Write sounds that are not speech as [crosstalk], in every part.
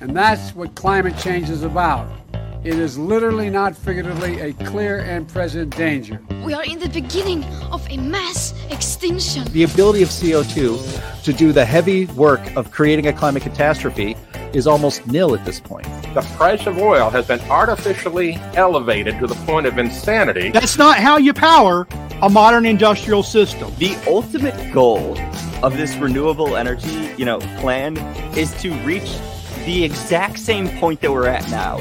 And that's what climate change is about. It is literally, not figuratively, a clear and present danger. We are in the beginning of a mass extinction. The ability of CO2 to do the heavy work of creating a climate catastrophe is almost nil at this point. The price of oil has been artificially elevated to the point of insanity. That's not how you power a modern industrial system. The ultimate goal of this renewable energy, you know, plan is to reach the exact same point that we're at now.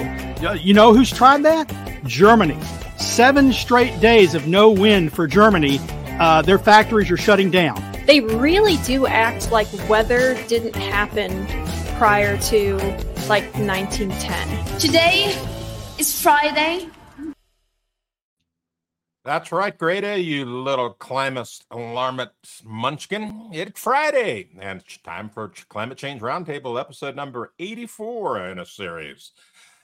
You know who's tried that? Germany. Seven straight days of no wind for Germany. Uh, their factories are shutting down. They really do act like weather didn't happen prior to like 1910. Today is Friday. That's right, Greta, you little climate alarmist munchkin. It's Friday, and it's time for Climate Change Roundtable, episode number 84 in a series.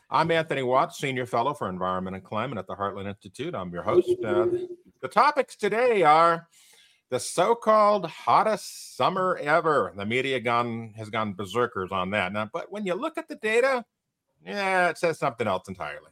I'm Anthony Watts, Senior Fellow for Environment and Climate at the Heartland Institute. I'm your host. Uh, the topics today are the so-called hottest summer ever. The media gone has gone berserkers on that. Now, but when you look at the data, yeah, it says something else entirely.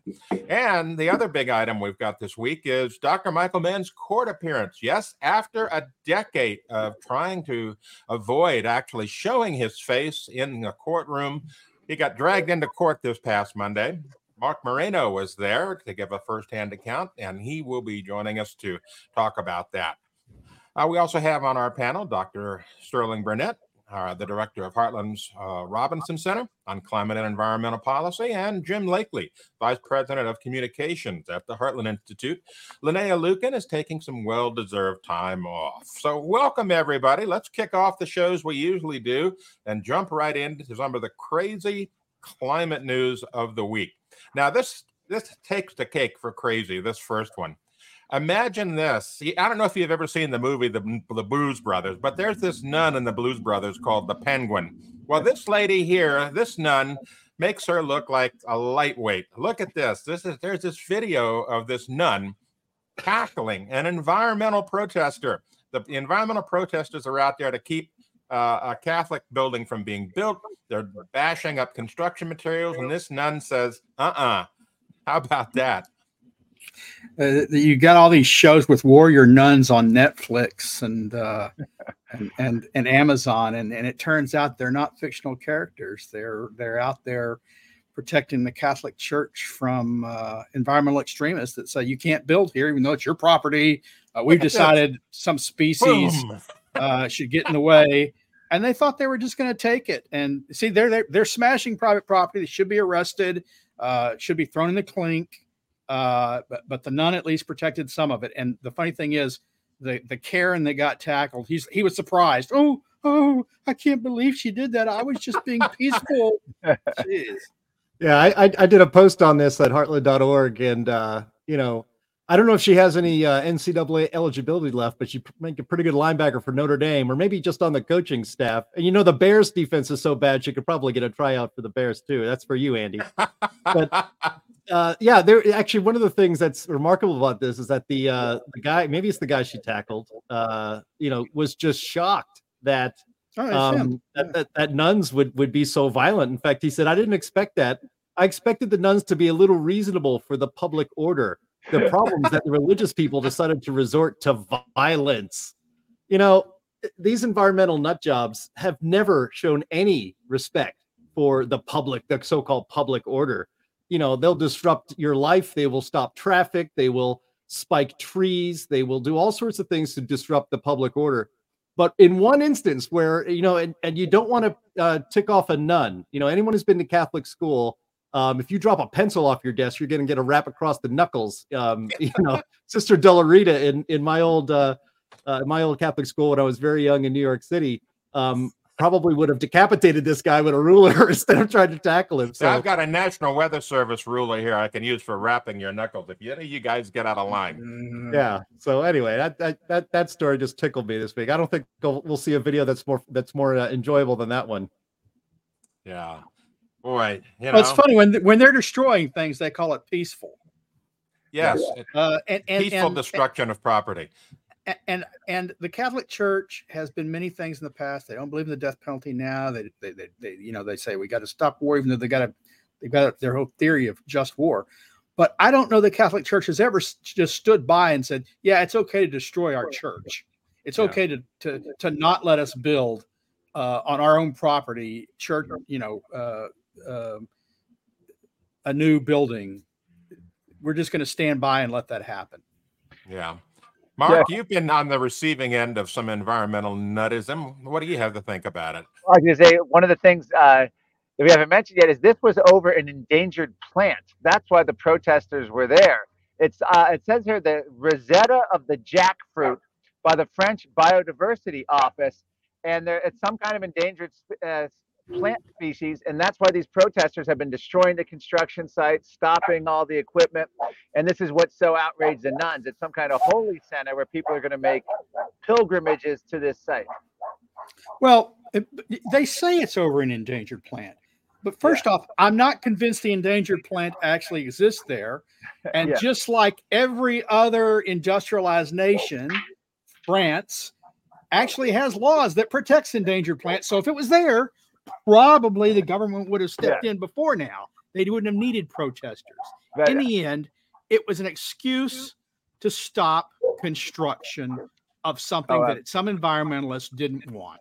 And the other big item we've got this week is Dr. Michael Mann's court appearance. Yes, after a decade of trying to avoid actually showing his face in a courtroom, he got dragged into court this past Monday. Marc Morano was there to give a firsthand account, and he will be joining us to talk about that. Uh, we also have on our panel Dr. Sterling Burnett, uh, the director of Heartland's uh, Robinson Center on Climate and Environmental Policy, and Jim Lakely, vice president of communications at the Heartland Institute. Linnea Lueken is taking some well deserved time off. So, welcome everybody. Let's kick off the shows we usually do and jump right into some of the crazy climate news of the week. Now, this this takes the cake for crazy, this first one. Imagine this. I don't know if you've ever seen the movie the, the Blues Brothers, but there's this nun in the Blues Brothers called the Penguin. Well, this lady here, this nun, makes her look like a lightweight. Look at this. This is there's this video of this nun tackling an environmental protester. The, the environmental protesters are out there to keep uh, a Catholic building from being built. They're bashing up construction materials, and this nun says, "Uh-uh, how about that?" Uh, you got all these shows with warrior nuns on Netflix and uh, [laughs] and, and and Amazon, and and it turns out they're not fictional characters. They're they're out there protecting the Catholic Church from uh, environmental extremists that say you can't build here, even though it's your property. Uh, we've [laughs] decided some species uh, should get in the way. And they thought they were just going to take it. And see, they're, they're they're smashing private property. They should be arrested. Uh, should be thrown in the clink uh, but, but the nun at least protected some of it. And the funny thing is, the the Karen that got tackled, he's he was surprised. Oh, oh, I can't believe she did that. I was just being [laughs] peaceful. Jeez. Yeah, I, I, I did a post on this at heartland.org, and uh, you know, I don't know if she has any uh, NCAA eligibility left, but she make a pretty good linebacker for Notre Dame, or maybe just on the coaching staff. And you know, the Bears defense is so bad, she could probably get a tryout for the Bears too. That's for you, Andy. but [laughs] uh, yeah, there actually one of the things that's remarkable about this is that the uh, the guy, maybe it's the guy she tackled, uh, you know, was just shocked that oh, um, that, that, that nuns would would be so violent. In fact, he said, "I didn't expect that. I expected the nuns to be a little reasonable for the public order. The problem is that the religious people decided to resort to violence. You know, these environmental nut jobs have never shown any respect for the public, the so-called public order." You know they'll disrupt your life. They will stop traffic. They will spike trees. They will do all sorts of things to disrupt the public order. But in one instance where you know and, and you don't want to uh, tick off a nun you know anyone who's been to catholic school um, if you drop a pencil off your desk you're going to get a rap across the knuckles um, [laughs] you know sister Dolorita in in my old uh, uh, my old catholic school when i was very young in new york city. Um, probably would have decapitated this guy with a ruler [laughs] instead of trying to tackle him. So I've got a National Weather Service ruler here I can use for wrapping your knuckles if any of you guys get out of line. Mm-hmm. Yeah. So anyway, that that that, that story just tickled me this week. I don't think we'll, we'll see a video that's more that's more uh, enjoyable than that one. Yeah. Boy, you know. Well, it's funny when when they're destroying things, they call it peaceful. Yes, uh, and, and, peaceful and, destruction of property. And and the Catholic Church has been many things in the past. They don't believe in the death penalty now. They they, they, they you know they say we got to stop war, even though they got a they got their whole theory of just war. But I don't know the Catholic Church has ever just stood by and said, "Yeah, it's okay to destroy our church. It's Yeah. okay to to to not let us build uh, on our own property church. You know, uh, um a new building. We're just going to stand by and let that happen." Yeah. Mark, you've been on the receiving end of some environmental nuttism. What do you have to think about it? I was going to say one of the things uh, that we haven't mentioned yet is this was over an endangered plant. That's why the protesters were there. It's uh, it says here the Rosetta of the jackfruit by the French Biodiversity Office, and there it's some kind of endangered uh, plant species, and that's why these protesters have been destroying the construction sites, stopping all the equipment, and this is what's so outraged the nuns. It's some kind of holy center where people are going to make pilgrimages to this site. Well, it, they say it's over an endangered plant. But first off, I'm not convinced the endangered plant actually exists there. [laughs] And Yeah. just like every other industrialized nation, France actually has laws that protects endangered plants. So if it was there, probably the government would have stepped in before now. They wouldn't have needed protesters. But- In the end, it was an excuse to stop construction of something Oh, uh, that some environmentalists didn't want.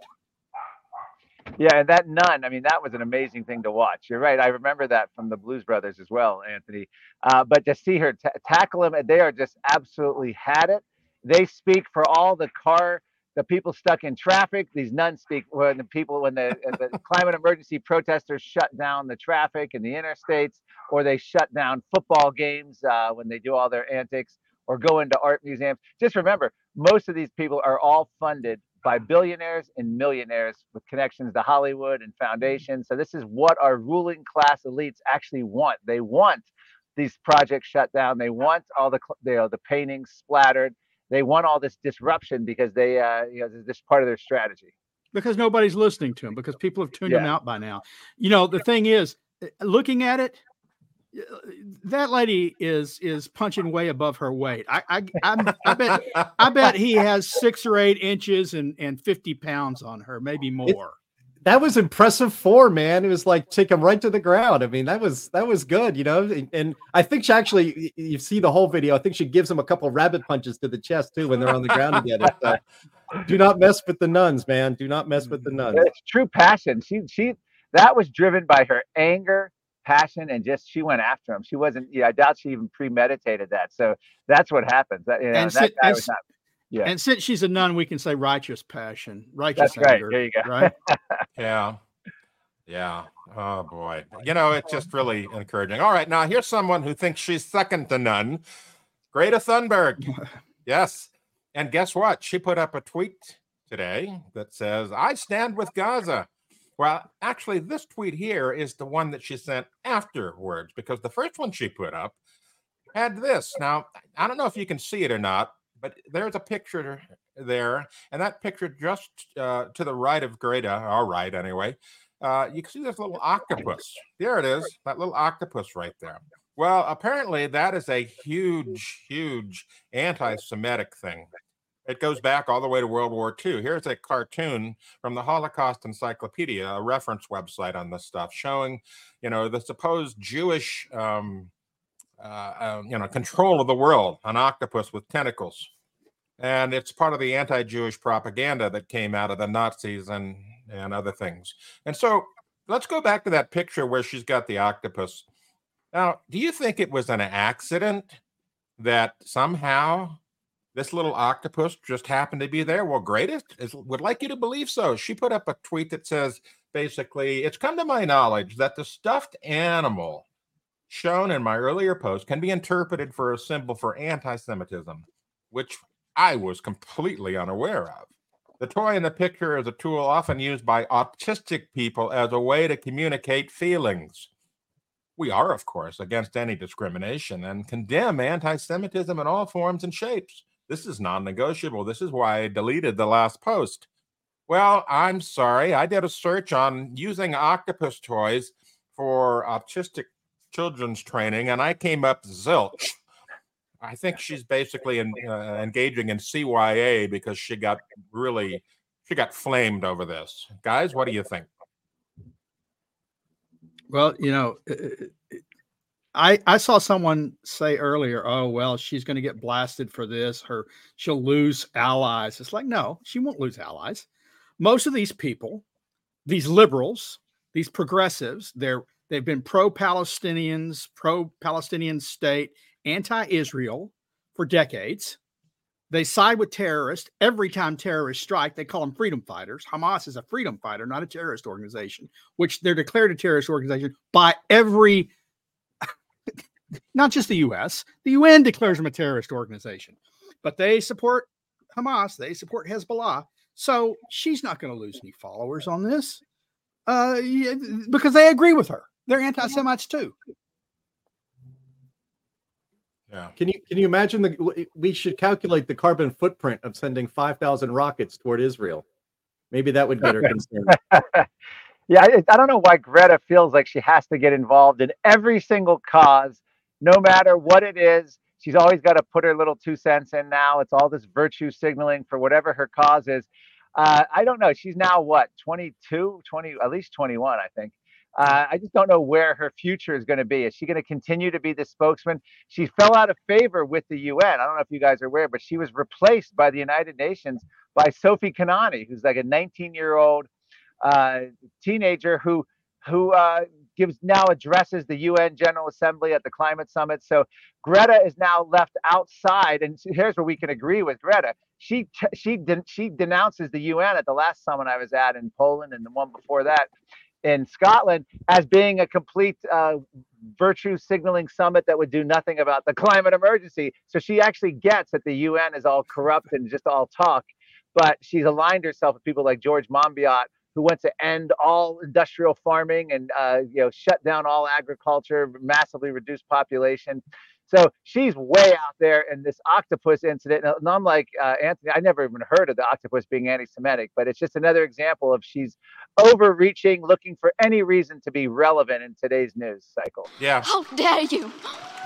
Yeah, and that nun, I mean, that was an amazing thing to watch. You're right. I remember that from the Blues Brothers as well, Anthony. Uh, but to see her ta tackle him, they are just absolutely had it. They speak for all the car, the people stuck in traffic. These nuns speak when the people, when the, uh, the climate emergency protesters shut down the traffic in the interstates, or they shut down football games uh, when they do all their antics, or go into art museums. Just remember, most of these people are all funded by billionaires and millionaires with connections to Hollywood and foundations. So this is what our ruling class elites actually want. They want these projects shut down. They want all the you know, the paintings splattered. They want all this disruption because they uh, you know this is part of their strategy. because nobody's listening to them because people have tuned Yeah. out by now. You know, the thing is, uh, looking at it, uh, that lady is is punching way above her weight. I I I'm, I bet I bet he has six or eight inches and and fifty pounds on her, maybe more. That was impressive form, man. It was like take him right to the ground. I mean, that was that was good, you know. And, and I think she actually, you see the whole video. I think she gives him a couple rabbit punches to the chest too when they're on the ground together. So, [laughs] do not mess with the nuns, man. Do not mess with the nuns. It's true passion. She she that was driven by her anger, passion, and just she went after him. She wasn't. Yeah, I doubt she even premeditated that. So that's what happens. That, you know, And that si- guy and was si- not. Yeah. And since she's a nun, we can say righteous passion, righteous That's right. anger, There you go. right? [laughs] Yeah. Yeah. Oh boy. You know, it's just really encouraging. All right. Now here's someone who thinks she's second to none. Greta Thunberg. [laughs] Yes. And guess what? She put up a tweet today that says, I stand with Gaza. Well, actually, this tweet here is the one that she sent afterwards because the first one she put up had this. Now, I don't know if you can see it or not, but there's a picture there, and that picture just uh, to the right of Greta, our right anyway, uh, you can see this little octopus. There it is, that little octopus right there. Well, apparently that is a huge, huge anti-Semitic thing. It goes back all the way to World War II. Here's a cartoon from the Holocaust Encyclopedia, a reference website on this stuff, showing, you know, the supposed Jewish, um, uh, uh, you know, control of the world, an octopus with tentacles, and it's part of the anti-Jewish propaganda that came out of the Nazis and and other things. And so, let's go back to that picture where she's got the octopus. Now, do you think it was an accident that somehow this little octopus just happened to be there? Well, greatest is, would like you to believe so. She put up a tweet that says basically, it's come to my knowledge that the stuffed animal shown in my earlier post can be interpreted for a symbol for anti Semitism, which I was completely unaware of. The toy in the picture is a tool often used by autistic people as a way to communicate feelings. We are, of course, against any discrimination and condemn anti Semitism in all forms and shapes. This is non negotiable. This is why I deleted the last post. Well, I'm sorry. I did a search on using octopus toys for autistic children's training, and I came up zilch. I think she's basically in, uh, engaging in CYA because she got really she got flamed over this. Guys, what do you think? Well, you know, I I saw someone say earlier, "Oh well, she's going to get blasted for this. Her she'll lose allies." It's like, no, she won't lose allies. Most of these people, these liberals, these progressives, they're they've been pro-Palestinians, pro-Palestinian state, anti-Israel for decades. They side with terrorists every time terrorists strike. They call them freedom fighters. Hamas is a freedom fighter, not a terrorist organization, which they're declared a terrorist organization by every [laughs] not just the US, the UN declares them a terrorist organization, but they support Hamas, they support Hezbollah. So she's not going to lose any followers on this uh, because they agree with her. They're anti Semites too. Yeah. Can you can you imagine the we should calculate the carbon footprint of sending 5000 rockets toward Israel. Maybe that would get her [laughs] concerned. yeah, I, I don't know why Greta feels like she has to get involved in every single cause no matter what it is. She's always got to put her little two cents in now. It's all this virtue signaling for whatever her cause is. Uh, I don't know. She's now what, 22, 20, at least 21, I think. Uh, I just don't know where her future is going to be. Is she going to continue to be the spokesman? She fell out of favor with the UN. I don't know if you guys are aware, but she was replaced by the United Nations by Sophie Kianni, who's like a 19 year old uh, teenager who who uh, gives now addresses the UN General Assembly at the climate summit. So Greta is now left outside, and here's where we can agree with Greta. She she she denounces the UN at the last summit I was at in Poland and the one before that in Scotland as being a complete uh, virtue signaling summit that would do nothing about the [laughs] climate emergency. So she actually gets that the UN is all corrupt and just all talk, but she's aligned herself with people like George Monbiot, who went to end all industrial farming and uh, you know shut down all agriculture, massively reduce population. So she's way out there in this octopus incident. And I'm like uh, Anthony, I never even heard of the octopus being anti-Semitic, but it's just another example of she's overreaching, looking for any reason to be relevant in today's news cycle. Yeah. How dare you?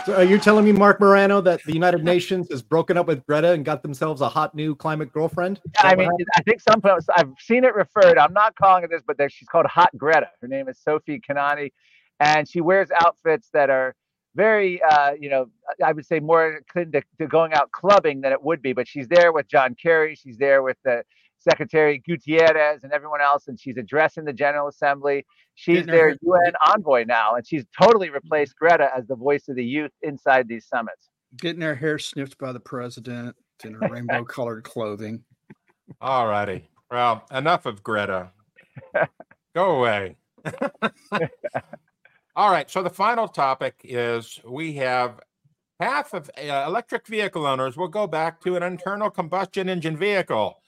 So are you telling me, Marc Morano, that the United Nations has broken up with Greta and got themselves a hot new climate girlfriend? I mean, I think some I've seen it referred. I'm not calling it this, but she's called Hot Greta. Her name is Sophie Kianni, and she wears outfits that are very, uh, you know, I would say more akin to, to, going out clubbing than it would be. But she's there with John Kerry. She's there with the Secretary Guterres and everyone else, and she's addressing the General Assembly. She's Getting their her, UN envoy now, and she's totally replaced Greta as the voice of the youth inside these summits. Getting her hair sniffed by the president in her rainbow [laughs] colored clothing. All righty. Well, enough of Greta. Go away. [laughs] All right. So the final topic is we have half of uh, electric vehicle owners will go back to an internal combustion engine vehicle.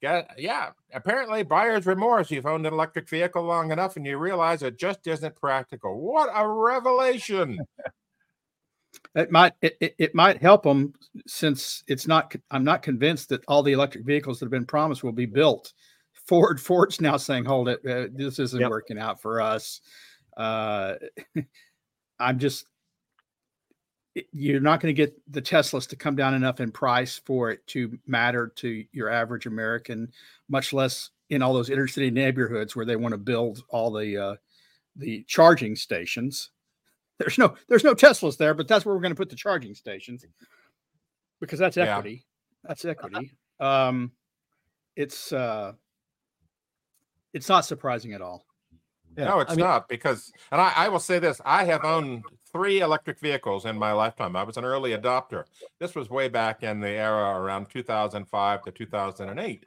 Yeah, yeah. Apparently, buyer's remorse. You've owned an electric vehicle long enough, and you realize it just isn't practical. What a revelation! [laughs] it might it, it might help them since it's not. I'm not convinced that all the electric vehicles that have been promised will be built. Ford Ford's now saying, "Hold it, uh, this isn't yep. working out for us." Uh, [laughs] I'm just you're not going to get the Teslas to come down enough in price for it to matter to your average American, much less in all those inner city neighborhoods where they want to build all the uh, the charging stations. There's no there's no Teslas there, but that's where we're going to put the charging stations because that's equity. Yeah. That's equity. Um, it's uh, it's not surprising at all. Yeah. No, it's I mean, not because, and I, I will say this: I have owned three electric vehicles in my lifetime. I was an early adopter. This was way back in the era around 2005 to 2008,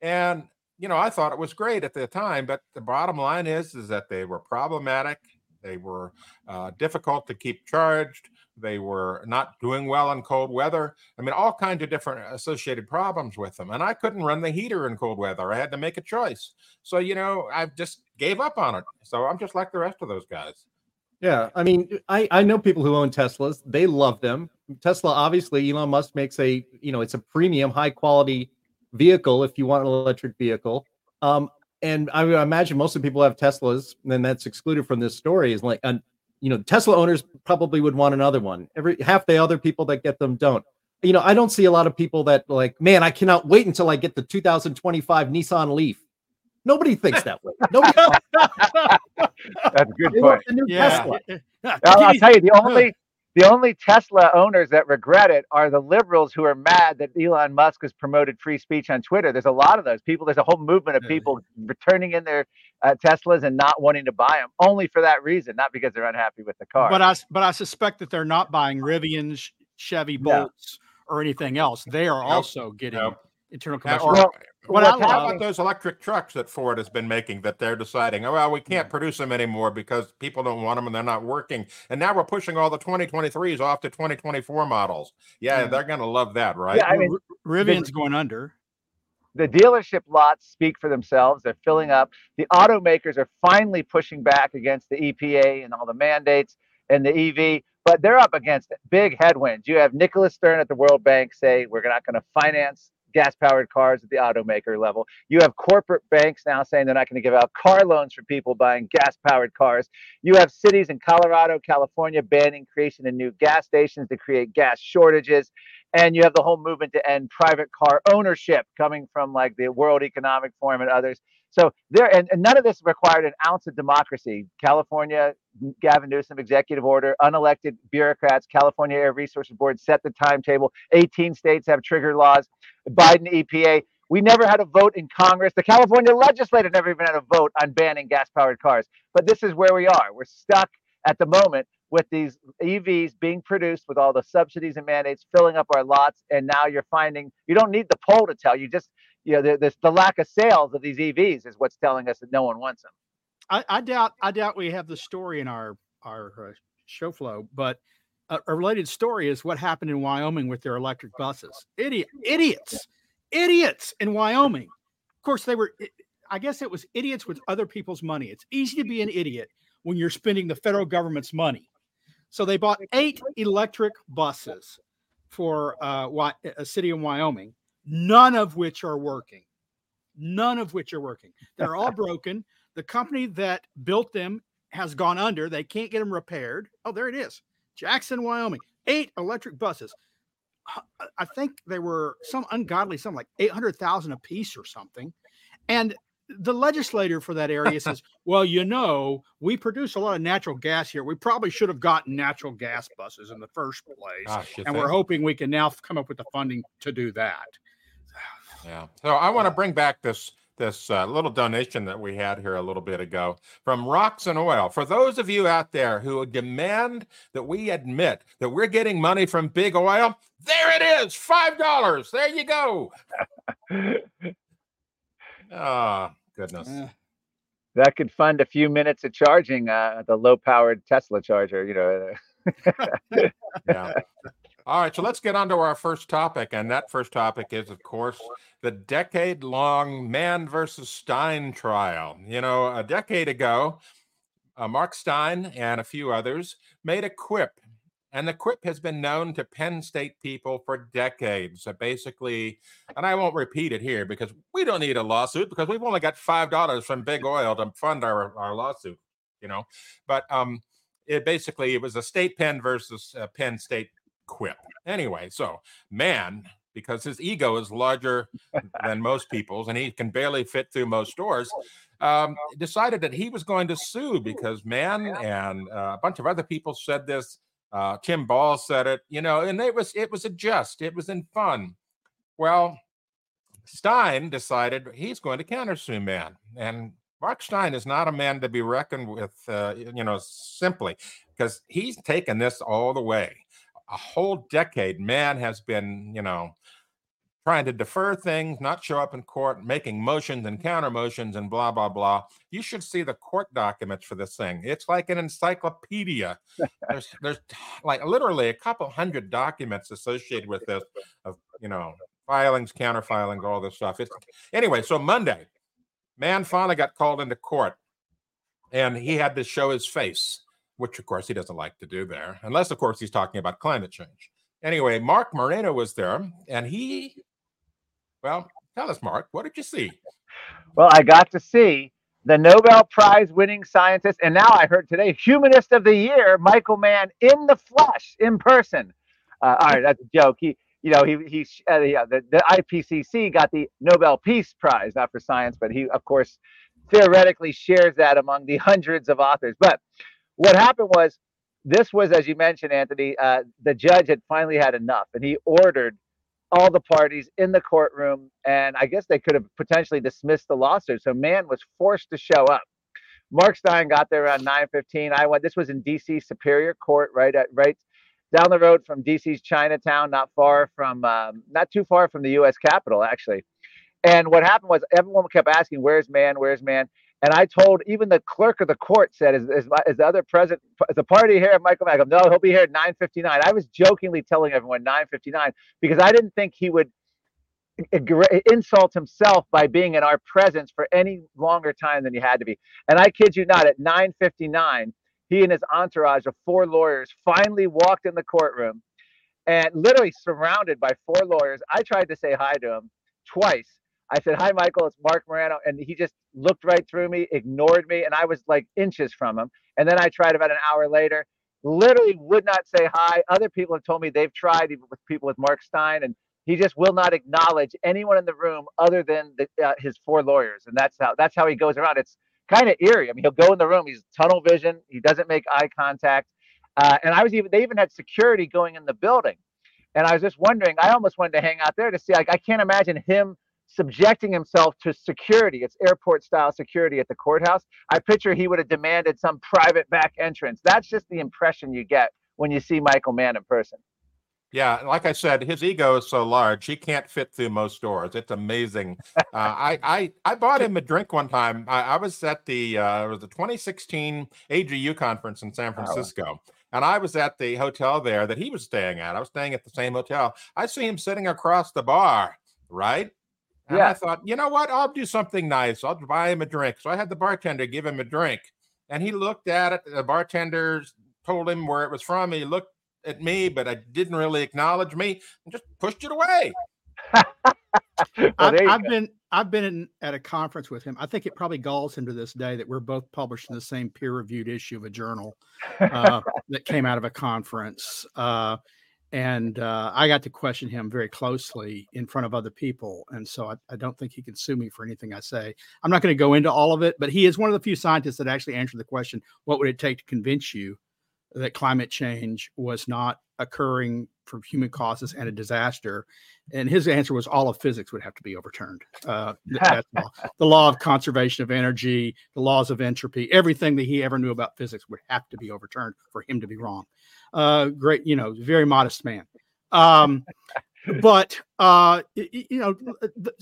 and you know I thought it was great at the time. But the bottom line is, is that they were problematic. They were uh, difficult to keep charged. They were not doing well in cold weather. I mean, all kinds of different associated problems with them. And I couldn't run the heater in cold weather. I had to make a choice. So, you know, I just gave up on it. So I'm just like the rest of those guys. Yeah. I mean, I, I know people who own Teslas. They love them. Tesla, obviously, Elon Musk makes a, you know, it's a premium, high quality vehicle if you want an electric vehicle. Um, and I imagine most of the people have Teslas, and that's excluded from this story is like, an, you know, Tesla owners probably would want another one. Every half the other people that get them don't. You know, I don't see a lot of people that like, man, I cannot wait until I get the 2025 Nissan Leaf. Nobody thinks that way. Nobody. [laughs] That's a good point. want the new Yeah. Tesla. I'll, [laughs] I'll tell you, the only the only Tesla owners that regret it are the liberals who are mad that Elon Musk has promoted free speech on Twitter. There's a lot of those people. There's a whole movement of people returning in their uh, Teslas and not wanting to buy them, only for that reason, not because they're unhappy with the car. But I but I suspect that they're not buying Rivians, Chevy No. Bolts, or anything else. They are also getting. Internal Yeah, combustion. or Well, what what's I how love- about those electric trucks that Ford has been making that they're deciding, oh, well, we can't produce them anymore because people don't want them and they're not working. And now we're pushing all the 2023s off to 2024 models. Yeah, Yeah. they're going to love that, right? Yeah, I mean, Rivian's going under. the dealership lots speak for themselves. They're filling up. The automakers are finally pushing back against the EPA and all the mandates and the EV, but they're up against big headwinds. You have Nicholas Stern at the World Bank say we're not going to finance gas powered cars at the automaker level. You have corporate banks now saying they're not going to give out car loans for people buying gas powered cars. You have cities in Colorado, California banning creation of new gas stations to create gas shortages and you have the whole movement to end private car ownership coming from like the World Economic Forum and others. So there, and, and none of this required an ounce of democracy. California, Gavin Newsom executive order, unelected bureaucrats, California Air Resources Board set the timetable. 18 states have trigger laws. Biden EPA. We never had a vote in Congress. The California legislature never even had a vote on banning gas-powered cars. But this is where we are. We're stuck at the moment with these EVs being produced with all the subsidies and mandates filling up our lots. And now you're finding you don't need the poll to tell you just you know the, the, the lack of sales of these EVs is what's telling us that no one wants them. I, I doubt I doubt we have the story in our our uh, show flow, but a, a related story is what happened in Wyoming with their electric buses. Idiot, idiots, idiots in Wyoming. Of course, they were. i- guess it was idiots with other people's money. It's easy to be an idiot when you're spending the federal government's money. So they bought eight electric buses for uh, a city in Wyoming, none of which are working. None of which are working. They're all [laughs] broken. The company that built them has gone under. They can't get them repaired. Oh, there it is. Jackson, Wyoming. Eight electric buses. I think they were some ungodly, something like 800,000 a piece or something. And the legislator for that area says, [laughs] well, you know, we produce a lot of natural gas here. We probably should have gotten natural gas buses in the first place. Gosh, and we're hoping we can now come up with the funding to do that. Yeah. So I want to bring back this this uh, little donation that we had here a little bit ago from Rocks and Oil. For those of you out there who demand that we admit that we're getting money from big oil, there it is, five dollars. There you go. [laughs] Ah, goodness. That could fund a few minutes of charging uh, the low-powered Tesla charger. You know. [laughs] yeah. All right, so let's get on to our first topic. And that first topic is, of course, the decade long Mann versus Steyn trial. You know, a decade ago, uh, Mark Steyn and a few others made a quip. And the quip has been known to Penn State people for decades. So basically, and I won't repeat it here because we don't need a lawsuit because we've only got $5 from Big Oil to fund our, our lawsuit, you know. But um, it basically it was a state pen versus uh, Penn State quip. Anyway, so Mann, because his ego is larger than most people's and he can barely fit through most doors, um, decided that he was going to sue because Mann and uh, a bunch of other people said this. Uh, Tim Ball said it, you know, and it was it was a jest, it was in fun. Well, Steyn decided he's going to countersue Mann, and Mark Steyn is not a man to be reckoned with, uh, you know, simply because he's taken this all the way. A whole decade, Mann has been, you know, trying to defer things, not show up in court, making motions and counter motions and blah, blah, blah. You should see the court documents for this thing. It's like an encyclopedia. there's, there's [sighs] like literally a couple hundred documents associated with this of, you know, filings, counter filings, all this stuff. It's, anyway, so Monday, Mann finally got called into court and he had to show his face, which of course he doesn't like to do there, unless of course he's talking about climate change. Anyway, Marc Morano was there and he, well, tell us, Mark, what did you see? Well, I got to see the Nobel Prize winning scientist, and now I heard today, humanist of the year, Michael Mann in the flesh, in person. Uh, all right, that's a joke. He, you know, he he uh, the, the the IPCC got the Nobel Peace Prize, not for science, but he, of course, theoretically shares that among the hundreds of authors. But what happened was, this was, as you mentioned, Anthony, uh, the judge had finally had enough, and he ordered all the parties in the courtroom, and I guess they could have potentially dismissed the lawsuit. So Mann was forced to show up. Mark Steyn got there around 9:15. I went. This was in D.C. Superior Court, right at right down the road from DC's Chinatown, not far from, um, not too far from the U.S. Capitol, actually. And what happened was everyone kept asking, "Where's Mann? Where's Mann?" And I told even the clerk of the court said, "Is, is, is the other present? Is the party here?" Michael Mack, no, he'll be here at 9:59. I was jokingly telling everyone 9:59 because I didn't think he would insult himself by being in our presence for any longer time than he had to be. And I kid you not, at 9:59, he and his entourage of four lawyers finally walked in the courtroom and literally surrounded by four lawyers. I tried to say hi to him twice. I said, Hi, Michael, it's Marc Morano. And he just looked right through me, ignored me, and I was like inches from him. And then I tried about an hour later, literally would not say hi. Other people have told me they've tried, even with people with Mark Steyn, and he just will not acknowledge anyone in the room other than the, uh, his four lawyers. And that's how that's how he goes around. It's kind of eerie. I mean, he'll go in the room. He's tunnel vision. He doesn't make eye contact. Uh, and I was even they even had security going in the building. And I was just wondering. I almost wanted to hang out there to see. Like I can't imagine him subjecting himself to security. It's airport style security at the courthouse. I picture he would have demanded some private back entrance. That's just the impression you get when you see Michael Mann in person. Yeah, like I said, his ego is so large he can't fit through most doors. It's amazing. [laughs] uh, I, I I bought him a drink one time. I, I was at the uh, it was the 2016 AGU conference in San Francisco, oh. and I was at the hotel there that he was staying at. I was staying at the same hotel. I see him sitting across the bar, right? And yeah. I thought, you know what? I'll do something nice. I'll buy him a drink. So I had the bartender give him a drink, and he looked at it. The bartender told him where it was from. He looked at me, but I didn't really acknowledge me and just pushed it away. [laughs] well, I've, I've been I've been in, at a conference with him. I think it probably galls him to this day that we're both published in the same peer-reviewed issue of a journal uh, [laughs] that came out of a conference. Uh, and uh, I got to question him very closely in front of other people, and so I, I don't think he can sue me for anything I say. I'm not going to go into all of it, but he is one of the few scientists that actually answered the question: What would it take to convince you that climate change was not occurring from human causes and a disaster. And his answer was all of physics would have to be overturned. Uh, that's [laughs] all. The law of conservation of energy, the laws of entropy, everything that he ever knew about physics would have to be overturned for him to be wrong. Uh, great, you know, very modest man. Um, but uh, you know,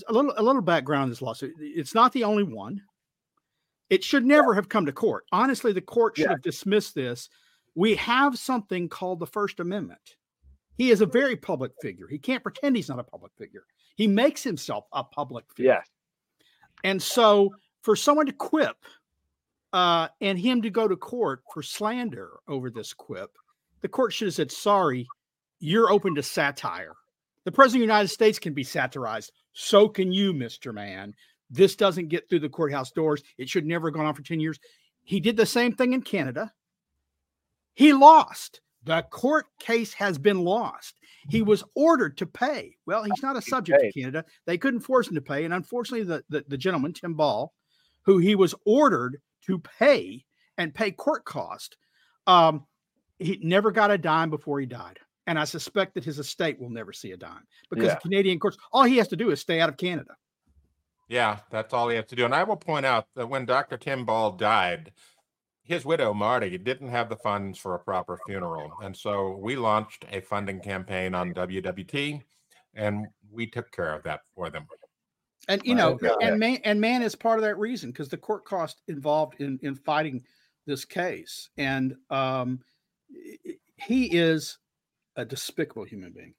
a little a little background on this lawsuit. It's not the only one. It should never yeah. have come to court. Honestly, the court should yeah. have dismissed this we have something called the First Amendment. He is a very public figure. He can't pretend he's not a public figure. He makes himself a public figure. Yes. And so for someone to quip uh, and him to go to court for slander over this quip, the court should have said, sorry, you're open to satire. The president of the United States can be satirized. So can you, Mr. Mann. This doesn't get through the courthouse doors. It should never have gone on for 10 years. He did the same thing in Canada. He lost. The court case has been lost. He was ordered to pay. Well, he's not a subject to Canada. They couldn't force him to pay. And unfortunately, the, the, the gentleman, Tim Ball, who he was ordered to pay and pay court cost, um, he never got a dime before he died. And I suspect that his estate will never see a dime because yeah. Canadian courts, all he has to do is stay out of Canada. Yeah, that's all he has to do. And I will point out that when Dr. Tim Ball died, his widow Marty didn't have the funds for a proper funeral, and so we launched a funding campaign on WWT, and we took care of that for them. And you know, and Mann, and Mann is part of that reason because the court cost involved in in fighting this case, and um, he is a despicable human being.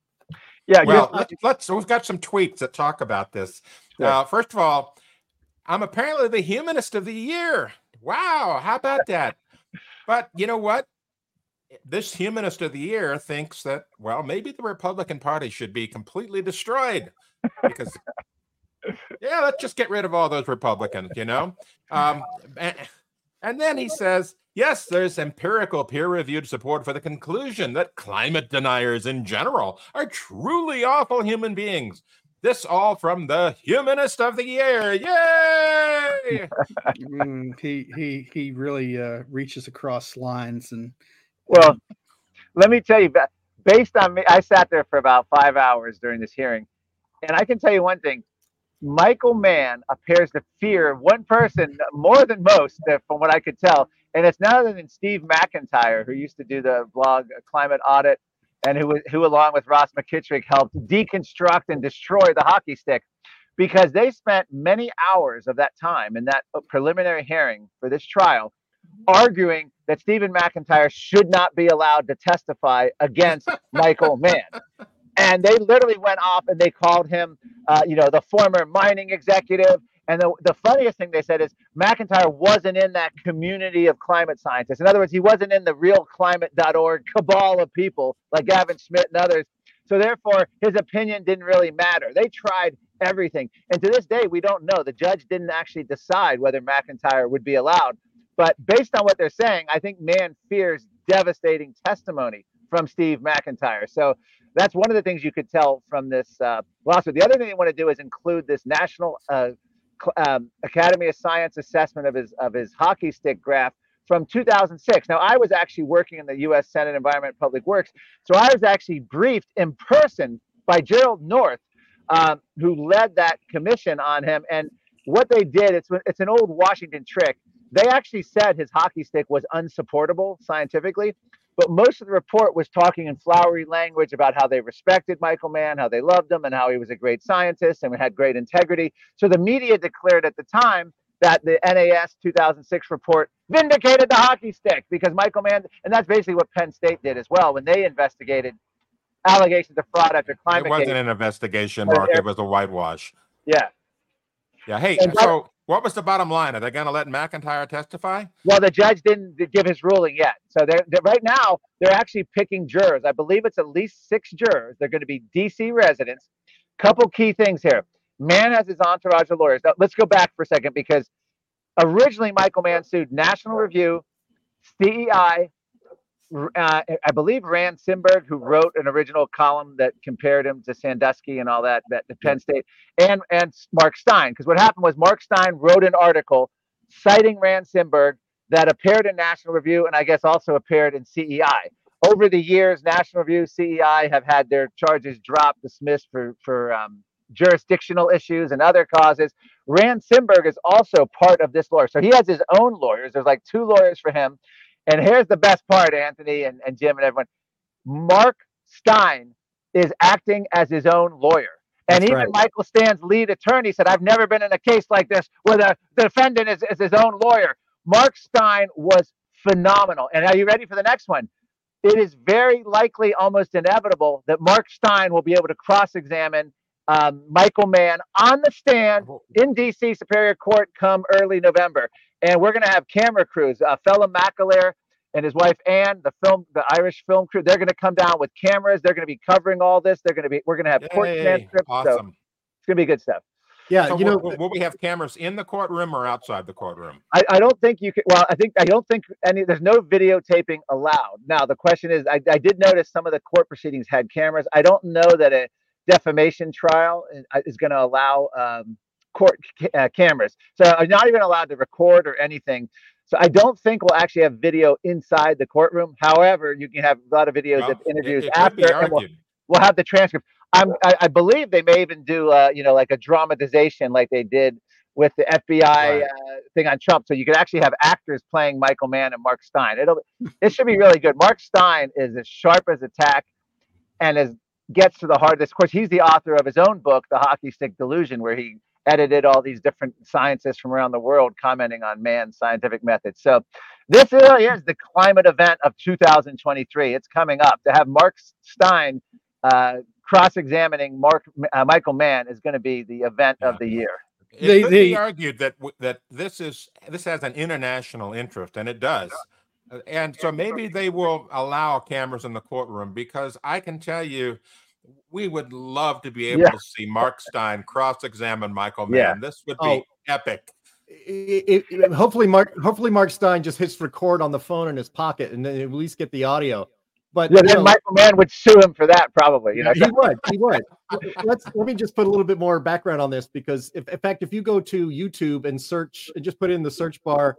Yeah, well, let's, let's, we've got some tweets that talk about this. Uh, first of all, I'm apparently the humanist of the year. Wow, how about that? But you know what? This humanist of the year thinks that, well, maybe the Republican Party should be completely destroyed because [laughs] yeah, let's just get rid of all those Republicans, you know? Um, and, and then he says, yes, there's empirical peer reviewed support for the conclusion that climate deniers in general are truly awful human beings. This all from the humanist of the year. Yay! [laughs] Mm, he he he really uh, reaches across lines and Well, let me tell you, based on me, I sat there for about five hours during this hearing, and I can tell you one thing: Michael Mann appears to fear one person more than most, uh, from what I could tell, and it's none other than Steve McIntyre, who used to do the blog uh, Climate Audit, and who who along with Ross McKitrick helped deconstruct and destroy the hockey stick. Because they spent many hours of that time in that uh, preliminary hearing for this trial arguing that Stephen McIntyre should not be allowed to testify against [laughs] Michael Mann. And they literally went off and they called him, uh, you know, the former mining executive. And the, the funniest thing they said is McIntyre wasn't in that community of climate scientists. In other words, he wasn't in the realclimate.org cabal of people like Gavin Schmidt and others. So therefore, his opinion didn't really matter. They tried everything. And to this day, we don't know. The judge didn't actually decide whether McIntyre would be allowed. But based on what they're saying, I think Mann fears devastating testimony from Steve McIntyre. So that's one of the things you could tell from this uh, lawsuit. The other thing they want to do is include this National uh, um, Academy of Science assessment of his of his hockey stick graph from 2006. Now, I was actually working in the U.S. Senate Environment and Public Works, so I was actually briefed in person by Gerald North, um, who led that commission on him. And what they did, it's it's an old Washington trick. They actually said his hockey stick was unsupportable scientifically, but most of the report was talking in flowery language about how they respected Michael Mann, how they loved him, and how he was a great scientist and had great integrity. So the media declared at the time that the NAS 2006 report vindicated the hockey stick because Michael Mann, and that's basically what Penn State did as well when they investigated allegations of fraud after climate. It wasn't an investigation, Mark. It was a whitewash. Yeah. Yeah. Hey, And so what was the bottom line? Are they going to let McIntyre testify? Well, the judge didn't give his ruling yet. So they're, they're right now they're actually picking jurors. I believe it's at least six jurors. They're going to be DC residents. Couple key things here. Mann has his entourage of lawyers. Now, let's go back for a second because originally Michael Mann sued National Review, CEI, uh, I believe Rand Simberg, who wrote an original column that compared him to Sandusky and all that, that the Penn State, and and Mark Steyn. Because what happened was Mark Steyn wrote an article citing Rand Simberg that appeared in National Review and I guess also appeared in CEI. Over the years, National Review, CEI have had their charges dropped, dismissed for for um, jurisdictional issues and other causes. Rand Simberg is also part of this lawyer, so he has his own lawyers. There's like two lawyers for him. And here's the best part, Anthony and, and Jim and everyone. Mark Steyn is acting as his own lawyer. And That's even right. Michael Stan's lead attorney said, I've never been in a case like this where the, the defendant is, is his own lawyer. Mark Steyn was phenomenal. And are you ready for the next one? It is very likely, almost inevitable, that Mark Steyn will be able to cross examine um, Michael Mann on the stand in DC Superior Court come early November. And we're going to have camera crews. Uh, Phelim McAleer and his wife Ann, the film, the Irish film crew, they're going to come down with cameras. They're going to be covering all this. They're going to be, we're going to have court Yay, transcripts. So it's going to be good stuff. Yeah, So you know, will, will we have cameras in the courtroom or outside the courtroom? I, I don't think you can. Well, I think I don't think any. There's no videotaping allowed. Now the question is, I, I did notice some of the court proceedings had cameras. I don't know that a defamation trial is, is going to allow um, court uh, cameras. So I'm not even allowed to record or anything. So I don't think we'll actually have video inside the courtroom. However, you can have a lot of videos Well, of interviews it, it after, and we'll, we'll have the transcript. I'm, I, I believe they may even do, uh, you know, like a dramatization, like they did with the FBI Right. uh, thing on Trump. So you could actually have actors playing Michael Mann and Mark Steyn. It'll, it should be really good. Mark Steyn is as sharp as a tack, and as gets to the heart of this. Of course, he's the author of his own book, The Hockey Stick Delusion, where he edited all these different scientists from around the world commenting on Mann's scientific methods. So this really is the climate event of 2023. It's coming up. To have Mark Steyn uh, cross-examining Mark uh, Michael Mann is going to be the event of the year. It They- could they- be argued that w- that this is this has an international interest, and it does. Uh, And so maybe they will allow cameras in the courtroom because I can tell you, we would love to be able Yeah. to see Mark Steyn cross-examine Michael Mann. Yeah. This would be Oh. epic. it, it- hopefully Mark hopefully Mark Steyn just hits record on the phone in his pocket and then at least get the audio. But Yeah, then know, Michael Mann would sue him for that, probably. You know, he would he would. Let's let me just put a little bit more background on this because if in fact if you go to YouTube and search and just put in the search bar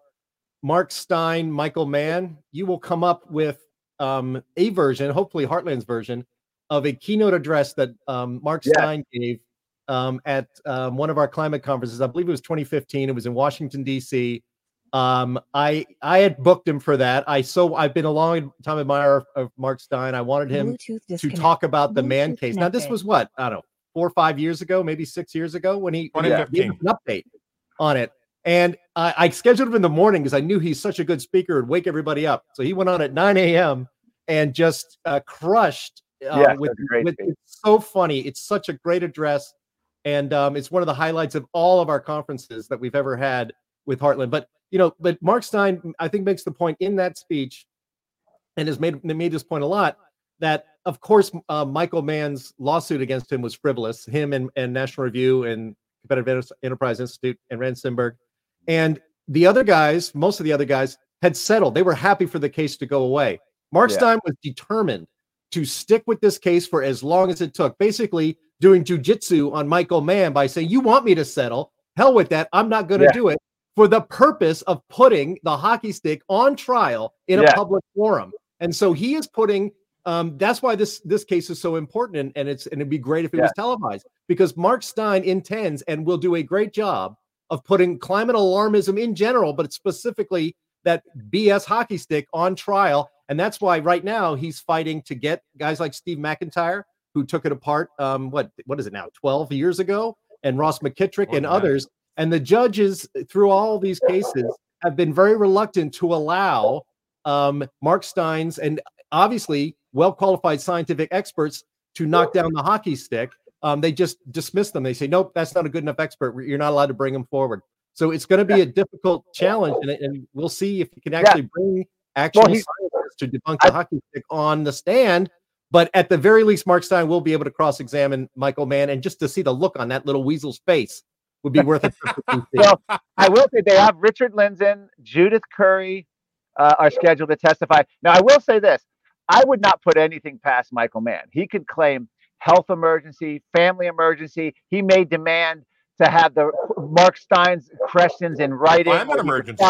Mark Steyn Michael Mann, you will come up with um, a version, hopefully Heartland's version of a keynote address that um, Mark Yeah. Steyn gave um, at um, one of our climate conferences. I believe it was 2015. It was in Washington D.C. Um, I I had booked him for that. I so I've been a long time admirer of Mark Steyn. I wanted him to talk about the Mann case. Now this was what I don't know four or five years ago, maybe six years ago when he when he gave an update on it. And I, I scheduled him in the morning because I knew he's such a good speaker and wake everybody up. So he went on at 9 a.m. and just uh, crushed. Uh, Yeah, with, with it's so funny. It's such a great address, and um, it's one of the highlights of all of our conferences that we've ever had with Heartland. But you know, but Mark Steyn, I think, makes the point in that speech, and has made made this point a lot that of course uh, Michael Mann's lawsuit against him was frivolous. Him and, and National Review and Competitive Enterprise Institute and Rand Simberg, and the other guys, most of the other guys had settled. They were happy for the case to go away. Mark Yeah. Steyn was determined to stick with this case for as long as it took. Basically, doing jujitsu on Michael Mann by saying, "You want me to settle? Hell with that. I'm not going to Yeah. do it." For the purpose of putting the hockey stick on trial in a public forum, and so he is putting. Um, that's why this this case is so important, and, and it's and it'd be great if it was televised because Mark Steyn intends and will do a great job of putting climate alarmism in general, but specifically that BS hockey stick on trial. And that's why right now he's fighting to get guys like Steve McIntyre, who took it apart. Um, what what is it now? Twelve years ago, and Ross McKitrick and yeah. others. And the judges through all these cases have been very reluctant to allow um, Mark Steyn's and obviously well qualified scientific experts to knock down the hockey stick. Um, they just dismiss them. They say, nope, that's not a good enough expert. You're not allowed to bring them forward. So it's going to be a difficult challenge, and, and we'll see if you can actually bring actual he- scientists to debunk the hockey stick on the stand. But at the very least, Mark Steyn will be able to cross-examine Michael Mann, and just to see the look on that little weasel's face would be worth it. [laughs] well, I will say they have Richard Lindzen, Judith Curry uh, are scheduled to testify. Now, I will say this: I would not put anything past Michael Mann. He could claim health emergency, family emergency. He may demand to have the Mark Steyn's questions in writing. Climate or he emergency.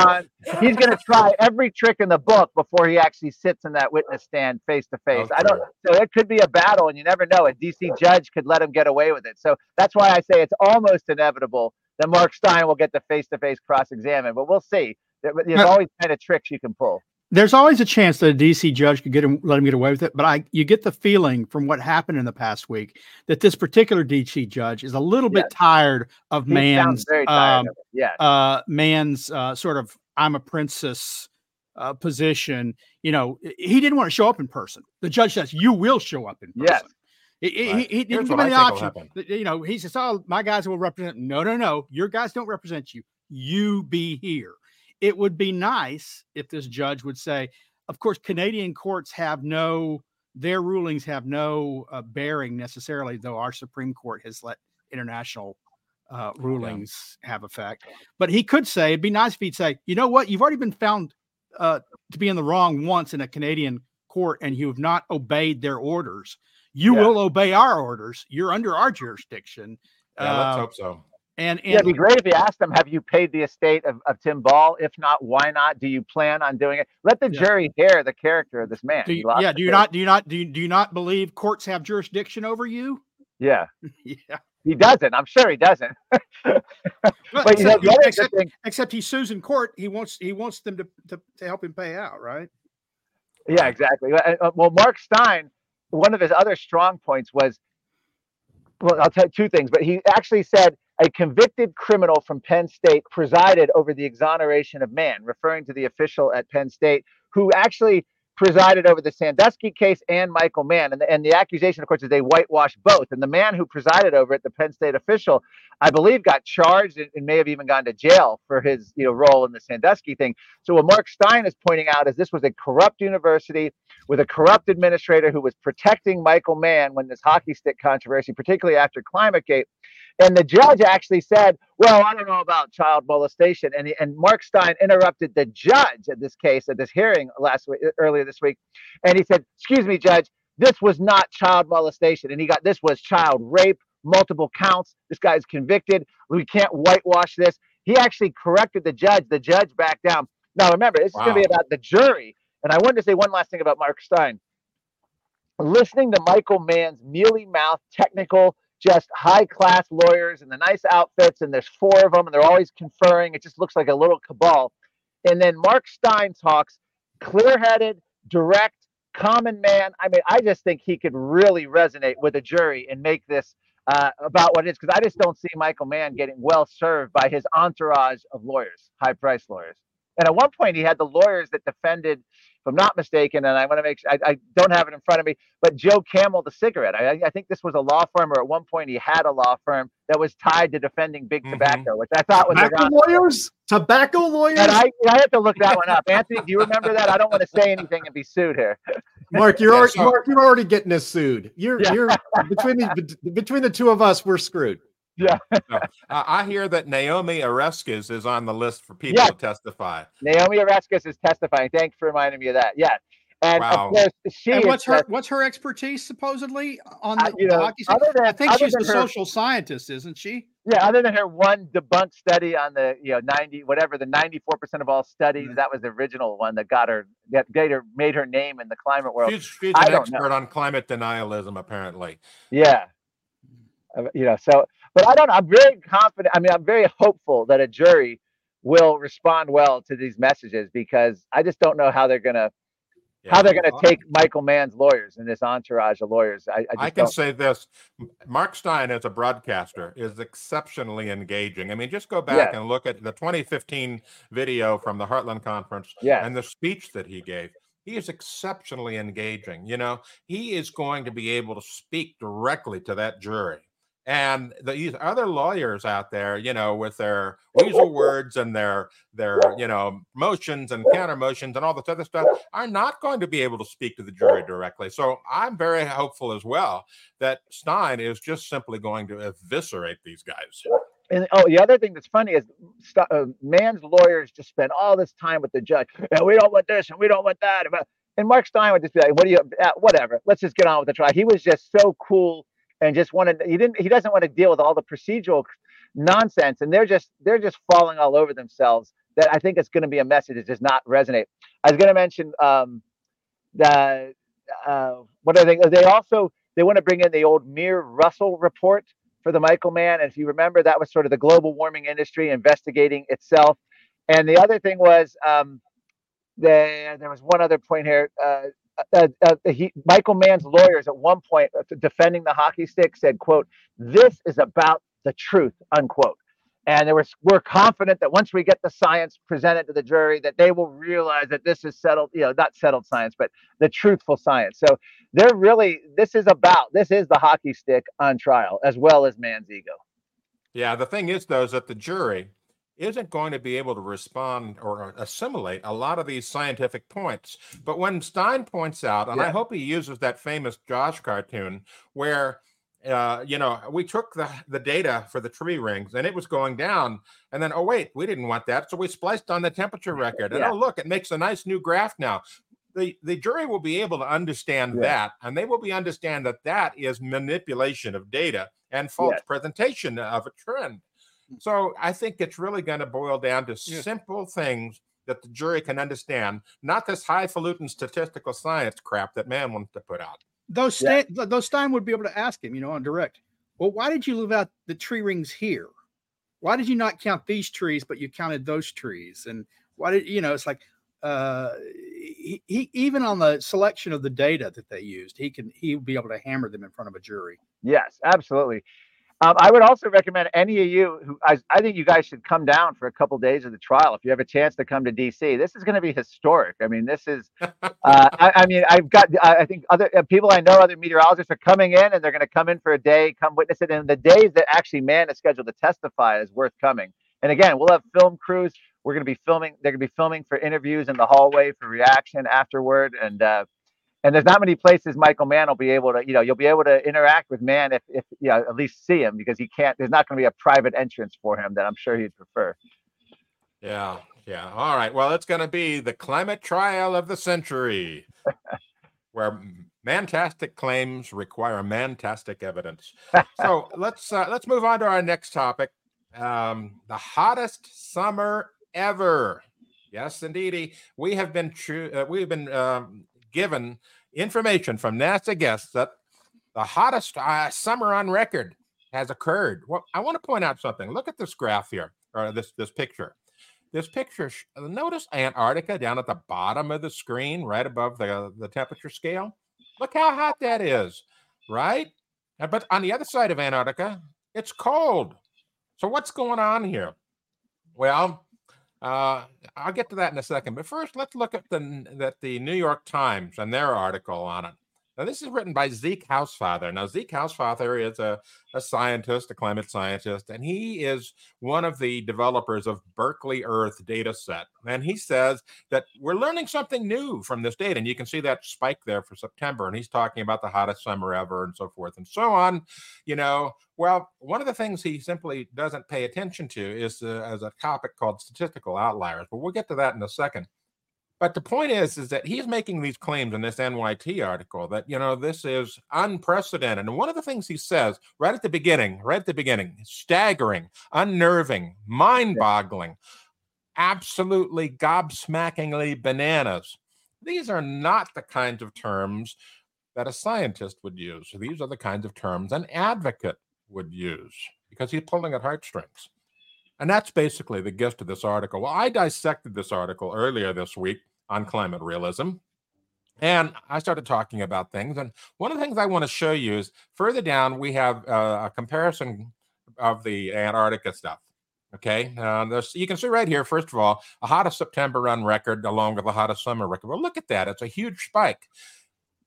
He's going to try every trick in the book before he actually sits in that witness stand face to face. I don't. So it could be a battle, and you never know. A DC judge could let him get away with it. So that's why I say it's almost inevitable that Mark Steyn will get the face to face cross examine. But we'll see. There's always kind of tricks you can pull. There's always a chance that a DC judge could get him, let him get away with it. But I, you get the feeling from what happened in the past week that this particular DC judge is a little bit tired of He Mann's, tired um, of uh, Mann's uh, sort of "I'm a princess" uh, position. You know, he didn't want to show up in person. The judge says you will show up in person. Yes. He, he- Right. he didn't give him the option. You know, he says, "Oh, my guys will represent." No, no, no. Your guys don't represent you. You be here. It would be nice if this judge would say, "Of course, Canadian courts have no. Their rulings have no uh, bearing necessarily, though our Supreme Court has let international uh, rulings have effect." But he could say, "It'd be nice if he'd say, you know what? You've already been found uh, to be in the wrong once in a Canadian court, and you have not obeyed their orders." you Yeah. will obey our orders. You're under our jurisdiction. Yeah, let's Uh, hope so. And, and Yeah, it'd be great if you asked them, have you paid the estate of, of Tim Ball? If not, why not? Do you plan on doing it? Let the Yeah. jury hear the character of this man. do you, yeah, do you not do you not do you, do you not believe courts have jurisdiction over you? Yeah, [laughs] yeah. he doesn't. I'm sure he doesn't. [laughs] But you know, except, the other except, thing, except he sues in court. He wants he wants them to, to, to help him pay out, right? Yeah, exactly. Uh, Well, Mark Steyn, one of his other strong points was, well, I'll tell you two things, but he actually said a convicted criminal from Penn State presided over the exoneration of Mann, referring to the official at Penn State who actually presided over the Sandusky case and Michael Mann. And the, and the accusation, of course, is they whitewashed both. And the man who presided over it, the Penn State official, I believe got charged and, may have even gone to jail for his you know role in the Sandusky thing. So what Mark Steyn is pointing out is this was a corrupt university with a corrupt administrator who was protecting Michael Mann when this hockey stick controversy, particularly after ClimateGate. And the judge actually said, Well, I don't know about child molestation. And, he, and Mark Steyn interrupted the judge at this case, at this hearing last week, uh, earlier this week. And he said, Excuse me, judge, this was not child molestation. And he got this was child rape, multiple counts. This guy is convicted. We can't whitewash this. He actually corrected the judge. The judge backed down. Now, remember, this wow. is going to be about the jury. And I wanted to say one last thing about Mark Steyn. Listening to Michael Mann's mealy mouth, technical, just high class lawyers in the nice outfits, and there's four of them, and they're always conferring. It just looks like a little cabal. And then Mark Steyn talks clear headed, direct, common man. I mean, I just think he could really resonate with a jury and make this uh, about what it is because I just don't see Michael Mann getting well served by his entourage of lawyers, high price lawyers. And at one point, he had the lawyers that defended if I'm not mistaken, and I want to make sure I, I, don't have it in front of me, but Joe Camel, the cigarette. I, I, think this was a law firm, or at one point he had a law firm that was tied to defending big mm-hmm. tobacco, which I thought was tobacco lawyers. Tobacco lawyers. And I, I have to look that one up. Anthony, do you remember that? I don't want to say anything and be sued here. Mark, you're already, Mark, you're already getting us sued. You're yeah. you're between the between the two of us, we're screwed. Yeah. uh, I hear that Naomi Oreskes is on the list for people yeah. to testify. Naomi Oreskes is testifying. Thanks for reminding me of that. Yeah. And wow. of course, she and what's her what's her expertise supposedly on the, uh, you know, hockey side? Than, I think she's a her, social scientist, isn't she? Yeah, other than her one debunked study on the you know 90 whatever the 94 percent of all studies, that was the original one that got her that made her made her name in the climate world. She's, she's an expert know. on climate denialism, apparently. Yeah, uh, you know, so but I don't. I'm very confident. I mean, I'm very hopeful that a jury will respond well to these messages because I just don't know how they're gonna yeah, how they're going to take Michael Mann's lawyers and this entourage of lawyers. I, I, I can don't. say this: Mark Steyn, as a broadcaster, is exceptionally engaging. I mean, just go back and look at the 2015 video from the Heartland Conference yes. and the speech that he gave. He is exceptionally engaging. You know, he is going to be able to speak directly to that jury and these other lawyers out there, you know, with their weasel words and their their you know motions and counter motions and all this other stuff, are not going to be able to speak to the jury directly. So I'm very hopeful as well that Steyn is just simply going to eviscerate these guys. And oh, the other thing that's funny is uh, Mann's lawyers just spend all this time with the judge. And we don't want this and we don't want that. And Mark Steyn would just be like, "What do you? Uh, whatever. Let's just get on with the trial." He was just so cool and just wanted he didn't he doesn't want to deal with all the procedural nonsense and they're just they're just falling all over themselves that i think it's going to be a message that does not resonate. I was going to mention um the uh what i think they also they want to bring in the old Muir Russell report for the michael mann and if you remember that was sort of the global warming industry investigating itself. And the other thing was um the, there was one other point here uh, uh, uh, he, Michael Mann's lawyers at one point uh, defending the hockey stick said, "quote This is about the truth." Unquote. And was, we're confident that once we get the science presented to the jury, that they will realize that this is settled, you know, not settled science, but the truthful science. So they're really, this is about, this is the hockey stick on trial as well as Mann's ego. Yeah. The thing is, though, is that the jury, isn't going to be able to respond or assimilate a lot of these scientific points. But when Steyn points out, and yeah. I hope he uses that famous Josh cartoon where uh, you know, we took the, the data for the tree rings and it was going down. And then, oh, wait, we didn't want that. So we spliced on the temperature record. And yeah. oh, look, it makes a nice new graph now. The, the jury will be able to understand yeah. that. And they will be understand that that is manipulation of data and false yes. presentation of a trend. So I think it's really going to boil down to yeah. simple things that the jury can understand, not this highfalutin statistical science crap that Mann wants to put out. Those yeah. those Steyn would be able to ask him, you know, on direct. Well, why did you leave out the tree rings here? Why did you not count these trees, but you counted those trees? And why did you know? It's like uh, he, he even on the selection of the data that they used, he can he would be able to hammer them in front of a jury. Yes, absolutely. Um, I would also recommend any of you who I, I think you guys should come down for a couple days of the trial if you have a chance to come to DC. This is going to be historic. I mean, this is. [laughs] Uh, I, I, mean, I've got. I think other uh, people I know, other meteorologists are coming in, and they're going to come in for a day, come witness it. And the days that actually Mann is scheduled to testify is worth coming. And again, we'll have film crews. We're going to be filming. They're going to be filming for interviews in the hallway for reaction afterward, and. Uh, and there's not many places Michael Mann will be able to, you know, you'll be able to interact with Mann if, if you know, at least see him because he can't. There's not going to be a private entrance for him that I'm sure he'd prefer. Yeah, yeah. All right. Well, it's going to be the climate trial of the century, [laughs] where mantastic claims require mantastic evidence. [laughs] so let's uh, let's move on to our next topic. Um, the hottest summer ever. Yes, indeedy. We have been true. Uh, we've been um, given information from NASA guests that the hottest uh, summer on record has occurred. Well, I want to point out something. Look at this graph here, or this this picture. This picture. Notice Antarctica down at the bottom of the screen, right above the the temperature scale. Look how hot that is, right? But on the other side of Antarctica, it's cold. So what's going on here? Well, uh, I'll get to that in a second. But first, let's look at the that the New York Times and their article on it. Now, this is written by Zeke Hausfather. Now, Zeke Hausfather is a, a scientist, a climate scientist, and he is one of the developers of Berkeley Earth data set. And he says that we're learning something new from this data. And you can see that spike there for September. And he's talking about the hottest summer ever and so forth and so on. You know, well, one of the things he simply doesn't pay attention to is uh, as a topic called statistical outliers. But we'll get to that in a second. But the point is, is that he's making these claims in this NYT article that you know this is unprecedented. And one of the things he says right at the beginning, right at the beginning, staggering, unnerving, mind-boggling, absolutely gobsmackingly bananas. These are not the kinds of terms that a scientist would use. These are the kinds of terms an advocate would use because he's pulling at heartstrings. And that's basically the gist of this article. Well, I dissected this article earlier this week on climate realism. And I started talking about things. And one of the things I want to show you is further down, we have uh, a comparison of the Antarctica stuff. Okay. Uh, you can see right here, first of all, a hottest September run record along with the hottest summer record. Well, look at that. It's a huge spike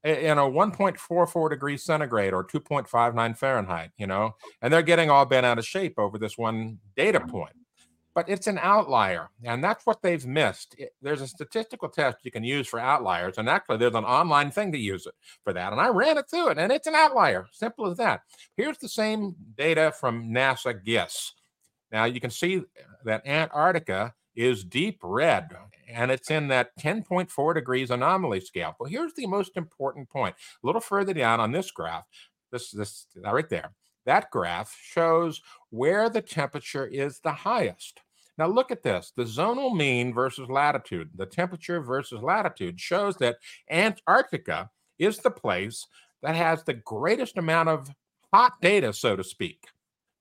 you know 1.44 degrees centigrade or 2.59 fahrenheit you know and they're getting all bent out of shape over this one data mm-hmm. point. But it's an outlier and that's what they've missed. It, there's a statistical test you can use for outliers and actually there's an online thing to use it for that and i ran it through it and it's an outlier. Simple as that. Here's the same data from nasa GISS now you can see that antarctica is deep red and it's in that 10.4 degrees anomaly scale. Well, here's the most important point. A little further down on this graph, this this right there. That graph shows where the temperature is the highest. Now look at this. The zonal mean versus latitude, the temperature versus latitude shows that Antarctica is the place that has the greatest amount of hot data, so to speak.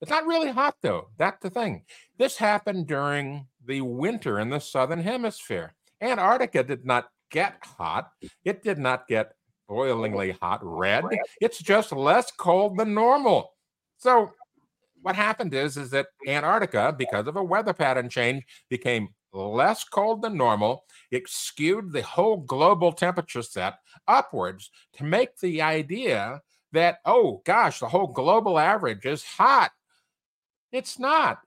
It's not really hot though. That's the thing. This happened during the winter in the southern hemisphere. Antarctica did not get hot. It did not get boilingly hot red. It's just less cold than normal. So what happened is is that Antarctica, because of a weather pattern change, became less cold than normal. It skewed the whole global temperature set upwards to make the idea that, oh gosh, the whole global average is hot. It's not.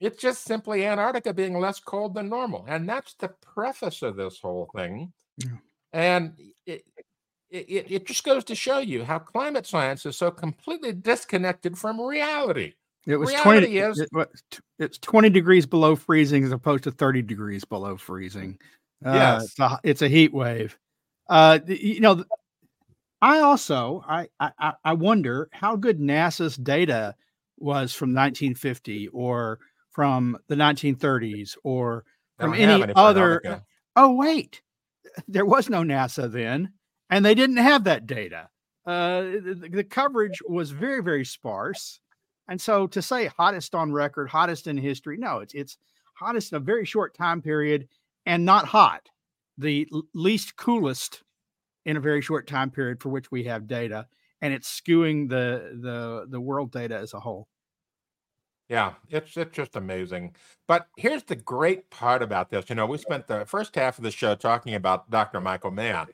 It's just simply Antarctica being less cold than normal. And that's the preface of this whole thing. Yeah. And it, it, it just goes to show you how climate science is so completely disconnected from reality. It was reality 20 is, it, it's 20 degrees below freezing as opposed to 30 degrees below freezing. Uh, yes. It's a, it's a heat wave. Uh, you know, I also I, I I wonder how good NASA's data was from 1950 or from the 1930s or from any, any other. Oh, wait, [laughs] there was no NASA then, and they didn't have that data. Uh, the, the coverage was very, very sparse. And so to say hottest on record, hottest in history, no, it's it's hottest in a very short time period and not hot. The least coolest in a very short time period for which we have data, and it's skewing the the the world data as a whole. Yeah, it's it's just amazing. But here's the great part about this. You know, we spent the first half of the show talking about Dr. Michael Mann.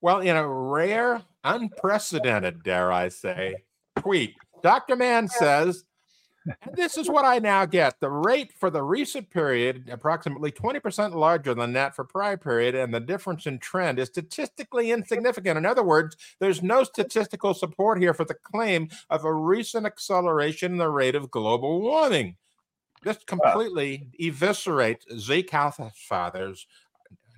Well, in a rare, unprecedented, dare I say, tweet, Dr. Mann says and this is what I now get. The rate for the recent period, approximately 20% larger than that for prior period, and the difference in trend is statistically insignificant. In other words, there's no statistical support here for the claim of a recent acceleration in the rate of global warming. This completely eviscerates Zeke Hausfather's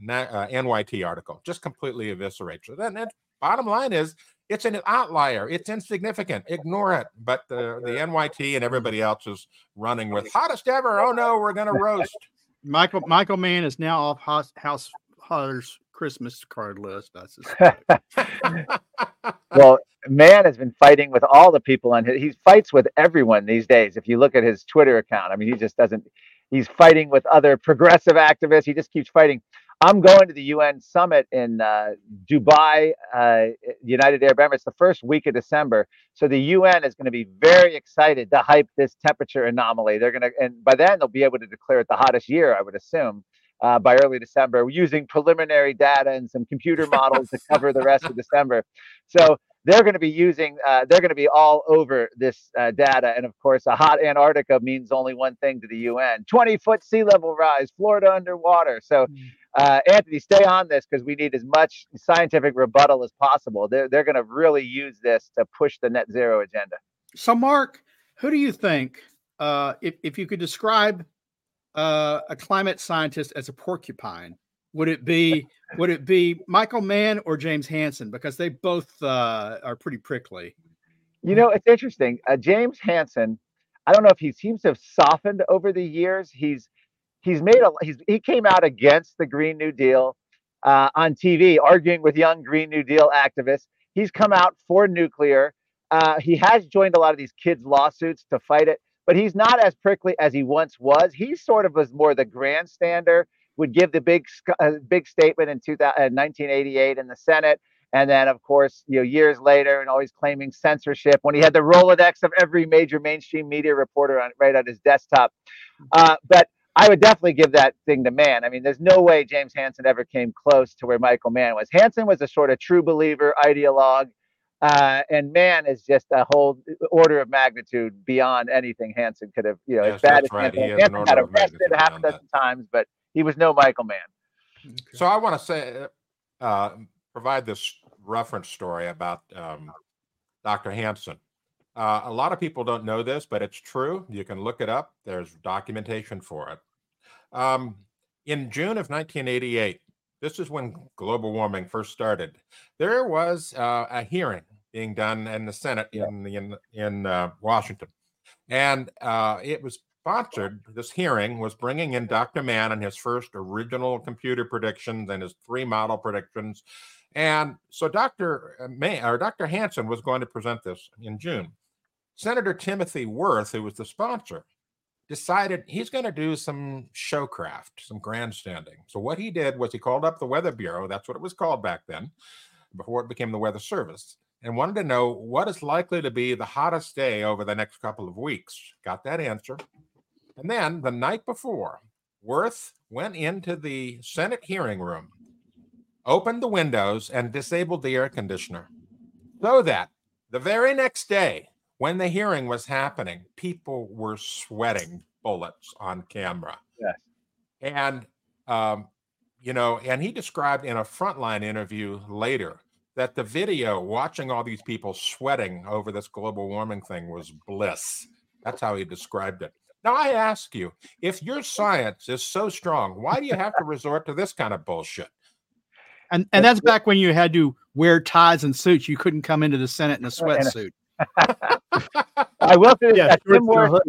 uh, NYT article. Just completely eviscerates it. And, and bottom line is it's an outlier. It's insignificant. Ignore it. But the, the NYT and everybody else is running with hottest ever. Oh no, we're going [laughs] to roast. Michael Michael Mann is now off House, House Hutter's Christmas card list. That's [laughs] well, Mann has been fighting with all the people on his. He fights with everyone these days. If you look at his Twitter account, I mean, he just doesn't. He's fighting with other progressive activists. He just keeps fighting. I'm going to the UN summit in uh, Dubai, uh, United Arab Emirates, the first week of December. So the UN is going to be very excited to hype this temperature anomaly. They're going to, and by then they'll be able to declare it the hottest year, I would assume, uh, by early December, using preliminary data and some computer models to cover the rest of December. So they're going to be using, uh, they're going to be all over this uh, data. And of course, a hot Antarctica means only one thing to the UN 20 foot sea level rise, Florida underwater. So, mm uh, Anthony, stay on this because we need as much scientific rebuttal as possible. They're, they're going to really use this to push the net zero agenda. So, Mark, who do you think, uh, if, if you could describe uh, a climate scientist as a porcupine, would it be [laughs] would it be Michael Mann or James Hansen? Because they both uh, are pretty prickly. You know, it's interesting. Uh, James Hansen, I don't know if he seems to have softened over the years. He's he's made a he's he came out against the Green New Deal uh, on TV, arguing with young Green New Deal activists. He's come out for nuclear. Uh, he has joined a lot of these kids' lawsuits to fight it, but he's not as prickly as he once was. He sort of was more the grandstander, would give the big uh, big statement in 2000, 1988 in the Senate. And then, of course, you know, years later, and always claiming censorship when he had the Rolodex of every major mainstream media reporter on right on his desktop. Uh, but I would definitely give that thing to Mann. I mean, there's no way James Hansen ever came close to where Michael Mann was. Hansen was a sort of true believer, ideologue, uh, and Mann is just a whole order of magnitude beyond anything Hansen could have. You know, yes, as bad as right. Hansen, Hansen got arrested half a dozen times, but he was no Michael Mann. Okay. So I want to say, uh, provide this reference story about um, Dr. Hansen. Uh, a lot of people don't know this, but it's true. You can look it up. There's documentation for it. Um, in June of 1988, this is when global warming first started. There was uh, a hearing being done in the Senate in in in uh, Washington, and uh, it was sponsored. This hearing was bringing in Dr. Mann and his first original computer predictions and his three model predictions. And so Dr. May or Dr. Hansen was going to present this in June. Senator Timothy Wirth, who was the sponsor, decided he's going to do some showcraft, some grandstanding. So what he did was he called up the Weather Bureau, that's what it was called back then, before it became the Weather Service, and wanted to know what is likely to be the hottest day over the next couple of weeks. Got that answer. And then the night before, Wirth went into the Senate hearing room, opened the windows, and disabled the air conditioner so that the very next day, when the hearing was happening, people were sweating bullets on camera. Yes. And, um, you know, and he described in a frontline interview later that the video watching all these people sweating over this global warming thing was bliss. That's how he described it. Now, I ask you, if your science is so strong, why do you have to resort to this kind of bullshit? And and that's back when you had to wear ties and suits. You couldn't come into the Senate in a sweatsuit. [laughs] I will say yeah, Tim Wirth,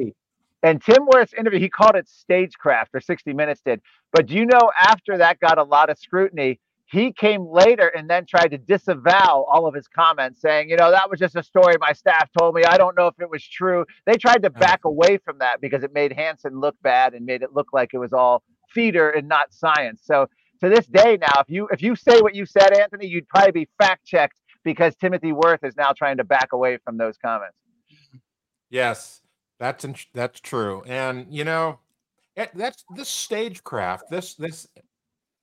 and Tim Wirth's interview, he called it stagecraft, or 60 Minutes did. But do you know after that got a lot of scrutiny, he came later and then tried to disavow all of his comments, saying, you know, that was just a story my staff told me. I don't know if it was true. They tried to back away from that because it made Hansen look bad and made it look like it was all theater and not science. So to this day now, if you if you say what you said, Anthony, you'd probably be fact checked because Timothy Wirth is now trying to back away from those comments. Yes, That's in, that's true, and you know, it, that's this stagecraft, this this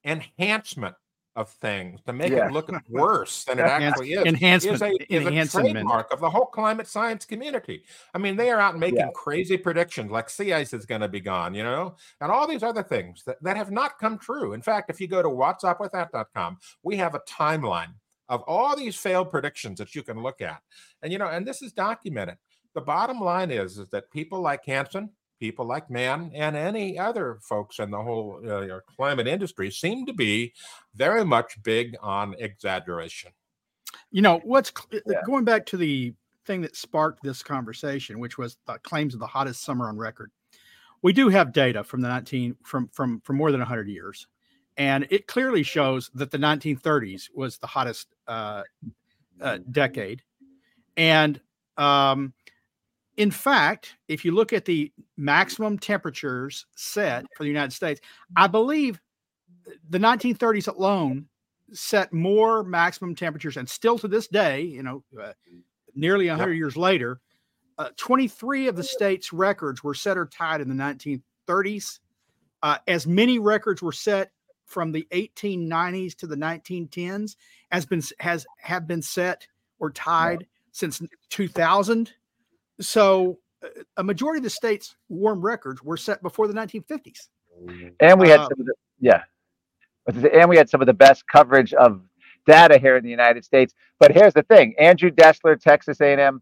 enhancement of things to make Yeah. it look [laughs] worse than it actually is. enhancement, is a, is a trademark of the whole climate science community. I mean, they are out making Yeah. crazy predictions like sea ice is going to be gone, you know, and all these other things that, that have not come true. In fact, if you go to wattsupwiththat.com, we have a timeline of all these failed predictions that you can look at. And, you know, and this is documented. The bottom line is, is that people like Hansen, people like Mann, and any other folks in the whole uh, climate industry seem to be very much big on exaggeration. You know what's Yeah. going back to the thing that sparked this conversation, which was the claims of the hottest summer on record. We do have data from the 19 from from from more than 100 years, and it clearly shows that the 1930s was the hottest uh, uh, decade. And um, in fact, if you look at the maximum temperatures set for the United States, I believe the 1930s alone set more maximum temperatures, and still to this day, you know, uh, nearly 100 years later, uh, 23 of the state's records were set or tied in the 1930s. Uh, as many records were set from the 1890s to the 1910s has been has have been set or tied since 2000. So uh, a majority of the state's warm records were set before the 1950s. and we had Uh, some of the yeah. I was gonna say, and we had some of the best coverage of data here in the united states. But here's the thing andrew dessler texas a&m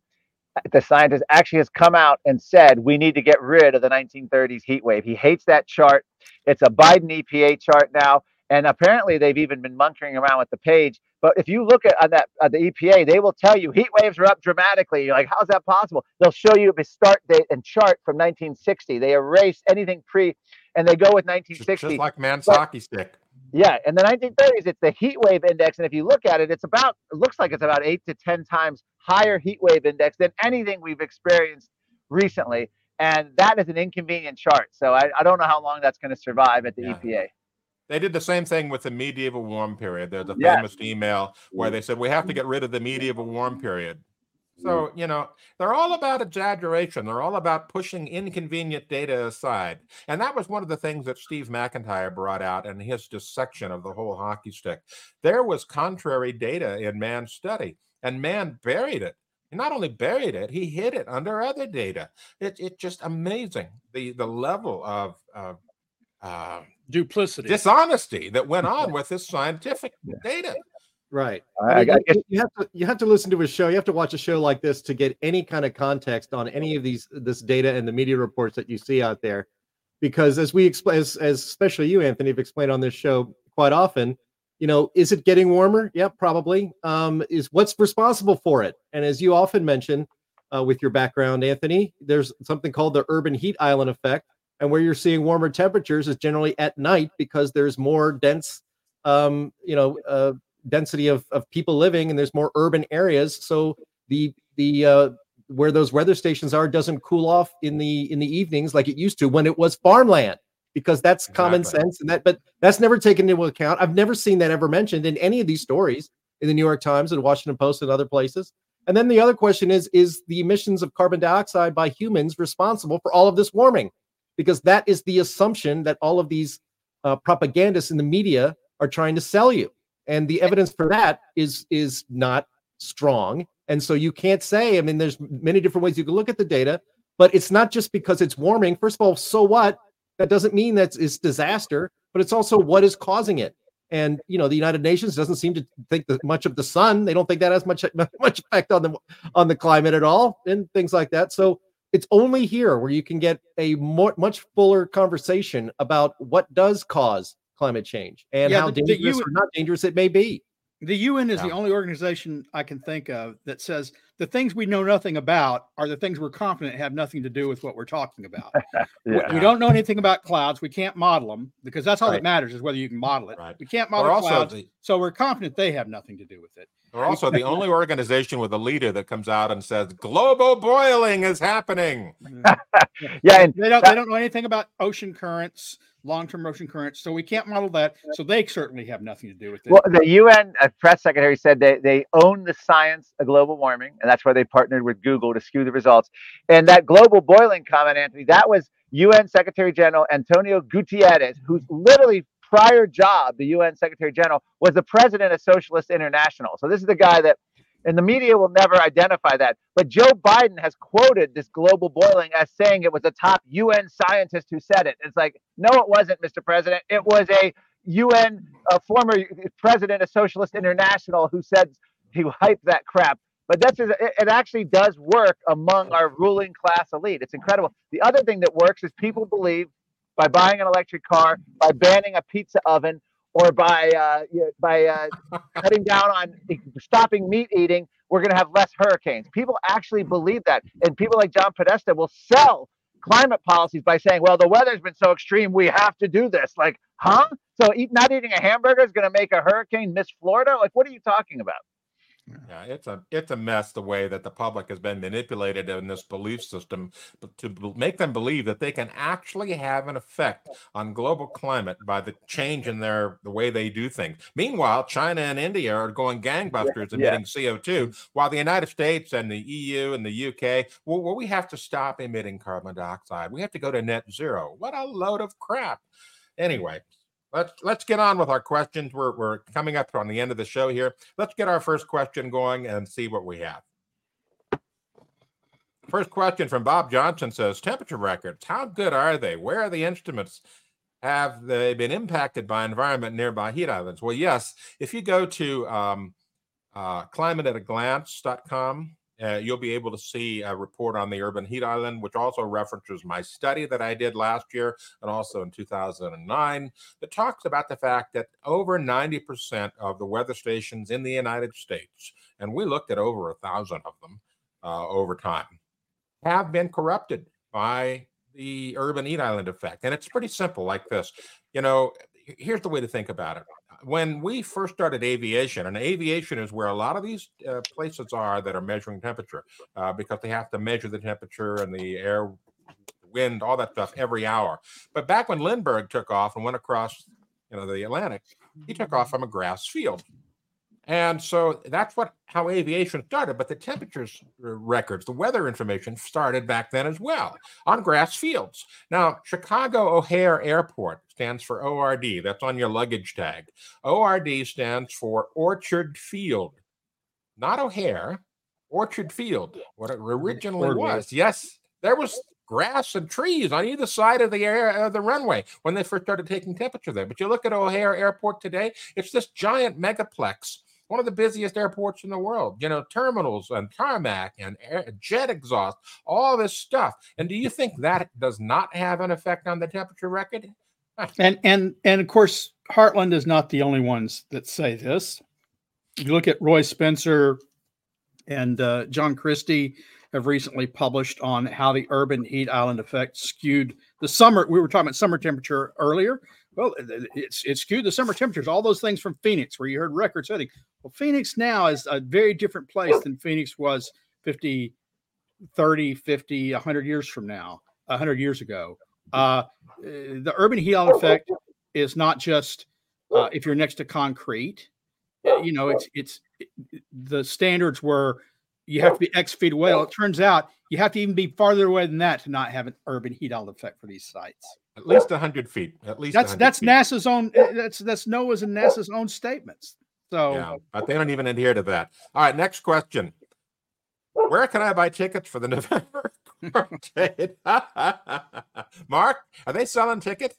the scientist actually has come out and said we need to get rid of the 1930s heat wave. He hates that chart it's a biden epa chart now and apparently they've even been monkeying around with the page. But if you look at that at the epa they will tell you heat waves are up dramatically. You're like how's that possible? They'll show you a start date and chart from 1960 they erase anything pre and they go with 1960 just like Mann's hockey stick. yeah, in the 1930s, it's the heat wave index, and if you look at it, it's about it looks like it's about eight to ten times higher heat wave index than anything we've experienced recently, and that is an inconvenient chart. So I, I don't know how long that's going to survive at the Yeah. EPA. They did the same thing with the medieval warm period. There's a Yes. famous email where they said we have to get rid of the medieval warm period. So, mm. you know, they're all about exaggeration. They're all about pushing inconvenient data aside. And that was one of the things that Steve McIntyre brought out in his dissection of the whole hockey stick. There was contrary data in Mann's study, and Mann buried it. He not only buried it, he hid it under other data. It, it's just amazing the, the level of, of uh, Duplicity. dishonesty that went on [laughs] with this scientific data. Right. I- I I you- you have to you have to listen to a show. You have to watch a show like this to get any kind of context on any of these this data and the media reports that you see out there. Because as we explain, as, as especially you, Anthony, have explained on this show quite often, you know, is it getting warmer? Yeah, probably. Um, is what's responsible for it? And as you often mention uh, with your background, Anthony, there's something called the urban heat island effect, and where you're seeing warmer temperatures is generally at night because there's more dense, um, you know, uh, density of, of people living and there's more urban areas so the the uh where those weather stations are doesn't cool off in the in the evenings like it used to when it was farmland because that's common sense and that but that's never taken into account. I've never seen that ever mentioned in any of these stories in the new york times and washington post and other places. And then the other question is is the emissions of carbon dioxide by humans responsible for all of this warming? Because that is the assumption that all of these uh, propagandists in the media are trying to sell you. And the evidence for that is is not strong. And so you can't say i mean there's many different ways you can look at the data but it's not just because it's warming. First of all so what that doesn't mean that it's disaster but it's also what is causing it. And you know the united nations doesn't seem to think that much of the sun. They don't think that has much [laughs] much effect on the on the climate at all and things like that. So it's only here where you can get a more much fuller conversation about what does cause climate change and Yeah, how the- the dangerous or not dangerous it may be The UN is the only organization I can think of that says the things we know nothing about are the things we're confident have nothing to do with what we're talking about. [laughs] We- Yeah. We don't know anything about clouds. We can't model them because that's all Right. that matters is whether you can model it. Right. We can't model clouds, the, so we're confident they have nothing to do with it. we're also the only organization with a leader that comes out and says global boiling is happening. Mm. [laughs] Yeah, and They don't. They don't know anything about ocean currents, long-term ocean currents. So we can't model that. So they certainly have nothing to do with it. Well, the UN press secretary said they, they own the science of global warming, and that's why they partnered with Google to skew the results. And that global boiling comment, Anthony, that was UN Secretary General Antonio Guterres, whose literally prior job, the UN Secretary General, was the president of Socialist International. So this is the guy that and the media will never identify that. But Joe Biden has quoted this global boiling as saying it was a top UN scientist who said it. It's like, no, it wasn't, Mr. President. It was a UN uh, former president of Socialist International who said he hyped that crap. But that's it actually does work among our ruling class elite. It's incredible. The other thing that works is people believe by buying an electric car, by banning a pizza oven, or by uh, by uh, [laughs] cutting down on stopping meat eating, we're going to have less hurricanes. People actually believe that, and people like John Podesta will sell climate policies by saying, "Well, the weather's been so extreme, we have to do this." Like, huh? So eat, not eating a hamburger is going to make a hurricane miss Florida? Like, what are you talking about? Yeah, it's a it's a mess the way that the public has been manipulated in this belief system to make them believe that they can actually have an effect on global climate by the change in their the way they do things. Meanwhile, China and India are going gangbusters yeah. emitting CO2, while the United States and the EU and the UK, well, well, we have to stop emitting carbon dioxide. We have to go to net zero. What a load of crap. Anyway, let's let's get on with our questions. We're we're coming up on the end of the show here. Let's get our first question going and see what we have. First question from Bob Johnson says temperature records. How good are they? Where are the instruments? Have they been impacted by environment nearby heat islands? Well, yes. If you go to um, uh, climateataglance.com, uh, you'll be able to see a report on the urban heat island, which also references my study that I did last year and also in 2009, that talks about the fact that over 90% of the weather stations in the United States, and we looked at over a thousand of them uh, over time, have been corrupted by the urban heat island effect. And it's pretty simple like this. You know, here's the way to think about it when we first started aviation, and aviation is where a lot of these uh, places are that are measuring temperature uh, because they have to measure the temperature and the air, wind, all that stuff every hour. But back when Lindbergh took off and went across, you know, the Atlantic, he took off from a grass field. And so that's what how aviation started. But the temperatures records, the weather information started back then as well on grass fields. Now, Chicago O'Hare Airport stands for ORD. That's on your luggage tag. ORD stands for Orchard Field, not O'Hare, Orchard Field, what it originally was. Yes, there was grass and trees on either side of the air uh, the runway when they first started taking temperature there. But you look at O'Hare Airport today; it's this giant megaplex one of the busiest airports in the world. You know, terminals and tarmac and air, jet exhaust, all this stuff. And do you think that does not have an effect on the temperature record? [laughs] and and and of course, Heartland is not the only ones that say this. You look at Roy Spencer and uh, John Christy have recently published on how the urban heat island effect skewed the summer. We were talking about summer temperature earlier. Well, it's it skewed the summer temperatures, all those things from Phoenix, where you heard record setting. Well, Phoenix now is a very different place than Phoenix was 50, 30, 50, 100 years from now, 100 years ago. Uh, the urban heat effect is not just uh, if you're next to concrete. You know, it's it's it, the standards were you have to be X feet away. Well, it turns out you have to even be farther away than that to not have an urban heat island effect for these sites. At least hundred feet. At least that's that's feet. NASA's own. Eh, that's that's NOAA's and NASA's own statements. So, yeah, but they don't even adhere to that. All right, next question. Where can I buy tickets for the [laughs] November [laughs] Mark, are they selling tickets?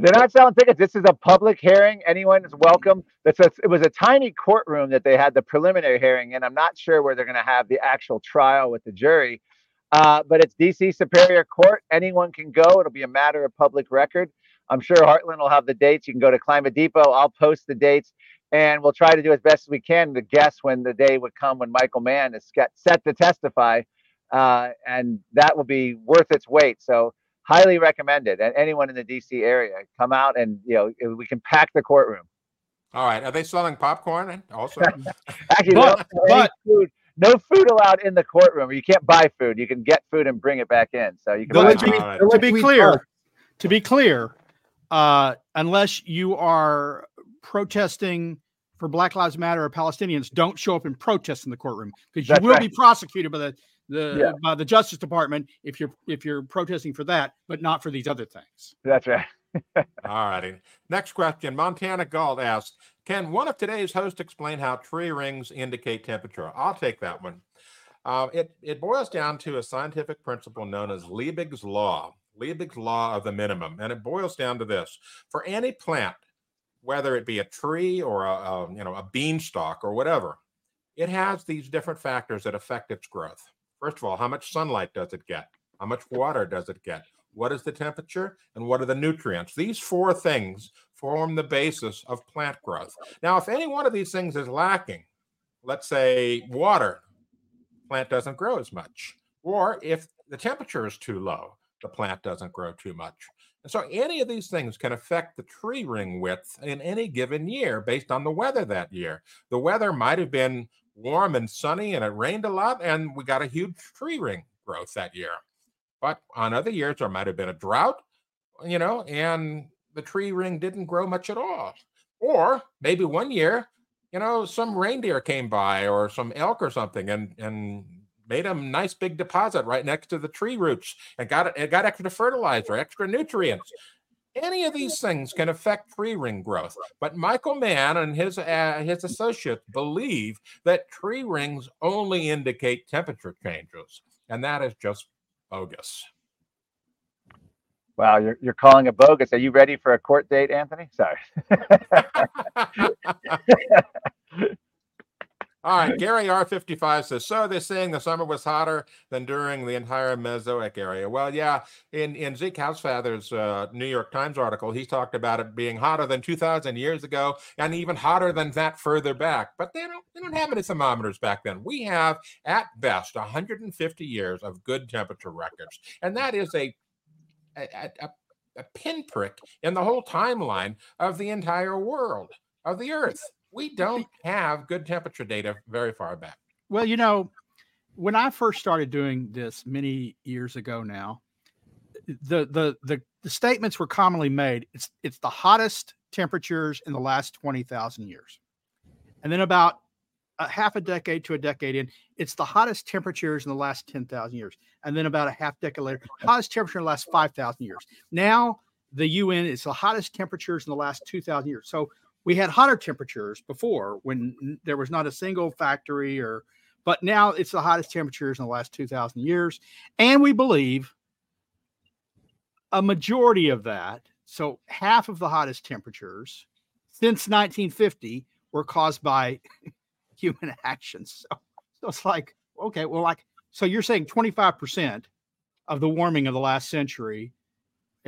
They're not selling tickets. This is a public hearing. Anyone is welcome. A, it was a tiny courtroom that they had the preliminary hearing in. I'm not sure where they're going to have the actual trial with the jury, uh, but it's DC Superior Court. Anyone can go. It'll be a matter of public record. I'm sure Heartland will have the dates. You can go to Climate Depot. I'll post the dates and we'll try to do as best as we can to guess when the day would come when Michael Mann is set to testify, uh, and that will be worth its weight. So highly recommended. And anyone in the DC area, come out and you know we can pack the courtroom. All right, are they selling popcorn also? [laughs] Actually, but, no, but food, no food allowed in the courtroom. You can't buy food. You can get food and bring it back in. So you can. To be, to be clear, to be clear, uh, unless you are protesting for Black Lives Matter or Palestinians, don't show up and protest in the courtroom because you That's will right. be prosecuted by the the Yeah. by the Justice Department if you're if you're protesting for that, but not for these other things. That's right. [laughs] All righty. Next question. Montana Galt asks Can one of today's hosts explain how tree rings indicate temperature? I'll take that one. Uh, it, it boils down to a scientific principle known as Liebig's Law, Liebig's Law of the minimum. And it boils down to this for any plant, whether it be a tree or a, a you know a beanstalk or whatever, it has these different factors that affect its growth. First of all, how much sunlight does it get? How much water does it get? What is the temperature? And what are the nutrients? These four things form the basis of plant growth. Now, if any one of these things is lacking, let's say water, plant doesn't grow as much. Or if the temperature is too low, the plant doesn't grow too much. And so any of these things can affect the tree ring width in any given year based on the weather that year. The weather might have been warm and sunny and it rained a lot and we got a huge tree ring growth that year. But on other years, there might have been a drought, you know, and the tree ring didn't grow much at all. Or maybe one year, you know, some reindeer came by or some elk or something and and made a nice big deposit right next to the tree roots and got it, got extra fertilizer, extra nutrients. Any of these things can affect tree ring growth, but Michael Mann and his uh, his associates believe that tree rings only indicate temperature changes, and that is just bogus. Wow, you're, you're calling it bogus. Are you ready for a court date, Anthony? Sorry. [laughs] [laughs] All right, [laughs] Gary R55 says, so they're saying the summer was hotter than during the entire Mesozoic area. Well, yeah, in, in Zeke Hausfather's uh, New York Times article, he talked about it being hotter than 2,000 years ago and even hotter than that further back. But they don't, they don't have any thermometers back then. We have, at best, 150 years of good temperature records. And that is a, a, a, a pinprick in the whole timeline of the entire world, of the Earth we don't have good temperature data very far back. Well, you know, when I first started doing this many years ago now, the the the, the statements were commonly made. It's it's the hottest temperatures in the last twenty thousand years, and then about a half a decade to a decade in, it's the hottest temperatures in the last ten thousand years, and then about a half decade later, hottest temperature in the last five thousand years. Now the UN is the hottest temperatures in the last two thousand years. So we had hotter temperatures before when there was not a single factory or but now it's the hottest temperatures in the last 2000 years and we believe a majority of that so half of the hottest temperatures since 1950 were caused by [laughs] human actions so, so it's like okay well like so you're saying 25% of the warming of the last century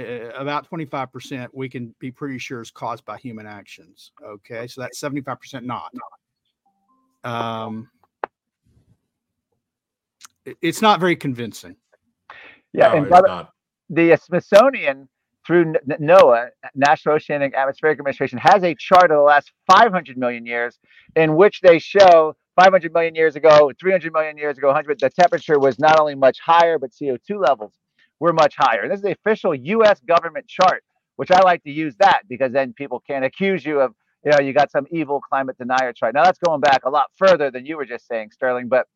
uh, about 25% we can be pretty sure is caused by human actions okay? So that's 75% not. Um it's not very convincing. Yeah no, and by the, the smithsonian through NOAA, National Oceanic Atmospheric Administration, has a chart of the last 500 million years in which they show 500 million years ago, 300 million years ago, 100, the temperature was not only much higher, but CO2 levels were much higher. This is the official U.S. government chart, which I like to use that because then people can't accuse you of, you know, you got some evil climate denier chart. Now that's going back a lot further than you were just saying, Sterling, but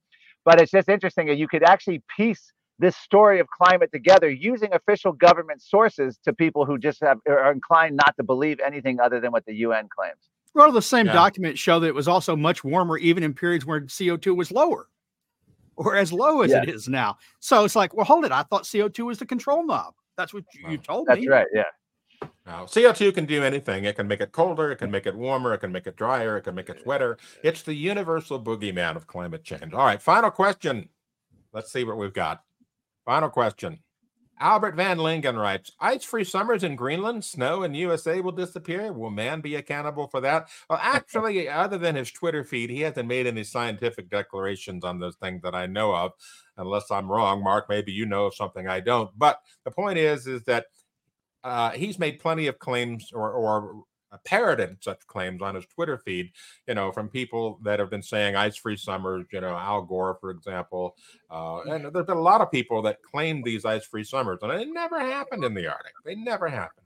but it's just interesting that you could actually piece this story of climate together using official government sources to people who just have are inclined not to believe anything other than what the UN claims. Well, the same yeah. document show that it was also much warmer, even in periods where CO2 was lower or as low as yeah. it is now. So it's like, well, hold it. I thought CO2 was the control knob. That's what you, you told That's me. That's right. Yeah. Now, CO2 can do anything. It can make it colder. It can make it warmer. It can make it drier. It can make it wetter. It's the universal boogeyman of climate change. All right. Final question. Let's see what we've got. Final question. Albert Van Lingen writes Ice free summers in Greenland, snow in USA will disappear. Will Mann be accountable for that? Well, [laughs] actually, other than his Twitter feed, he hasn't made any scientific declarations on those things that I know of, unless I'm wrong. Mark, maybe you know of something I don't. But the point is, is that uh, he's made plenty of claims or, or parroted such claims on his Twitter feed, you know, from people that have been saying ice free summers, you know, Al Gore, for example. Uh, and there's been a lot of people that claim these ice free summers, and it never happened in the Arctic. They never happened.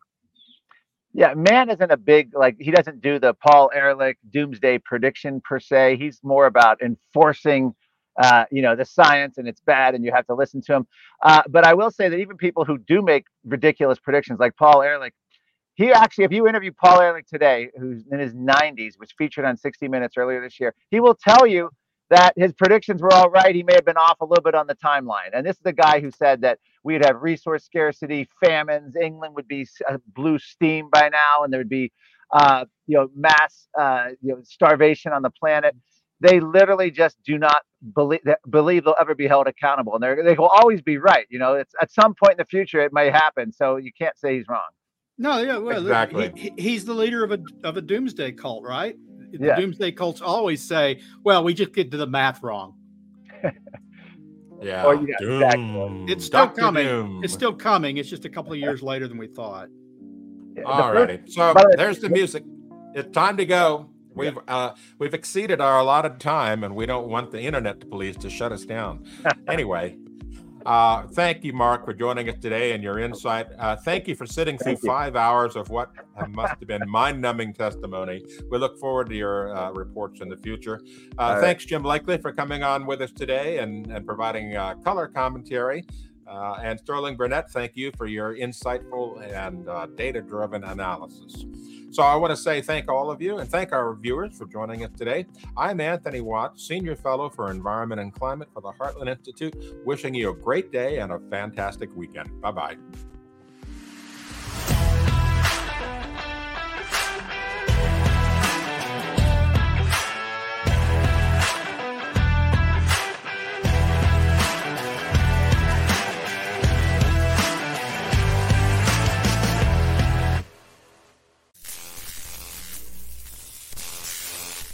Yeah, Mann isn't a big like he doesn't do the Paul Ehrlich doomsday prediction per se. He's more about enforcing uh, you know the science and it's bad and you have to listen to him. Uh, but I will say that even people who do make ridiculous predictions like Paul Ehrlich, he actually, if you interview Paul Ehrlich today, who's in his 90s, was featured on 60 Minutes earlier this year, he will tell you that his predictions were all right. He may have been off a little bit on the timeline. And this is the guy who said that we'd have resource scarcity, famines, England would be uh, blue steam by now, and there would be, uh, you know, mass, uh, you know, starvation on the planet. They literally just do not believe believe they'll ever be held accountable, and they they will always be right. You know, it's at some point in the future it may happen, so you can't say he's wrong. No, yeah, well, Exactly. he, he's the leader of a of a doomsday cult, right? The Yeah. doomsday cults always say, "Well, we just get to the math wrong." [laughs] Yeah. Or you got Doom. Jack- It's still Dr. coming. Doom. It's still coming. It's just a couple of years later than we thought. The All righty. So by the way- there's the music. It's time to go. We've uh, we've exceeded our allotted time, and we don't want the internet police to shut us down. [laughs] anyway, uh, thank you, Mark, for joining us today and your insight. Uh, thank you for sitting through you. five hours of what must have been mind-numbing testimony. We look forward to your uh, reports in the future. Uh, right. Thanks, Jim Lakely, for coming on with us today and, and providing uh, color commentary. Uh, and Sterling Burnett, thank you for your insightful and uh, data driven analysis. So I want to say thank all of you and thank our viewers for joining us today. I'm Anthony Watt, Senior Fellow for Environment and Climate for the Heartland Institute, wishing you a great day and a fantastic weekend. Bye bye.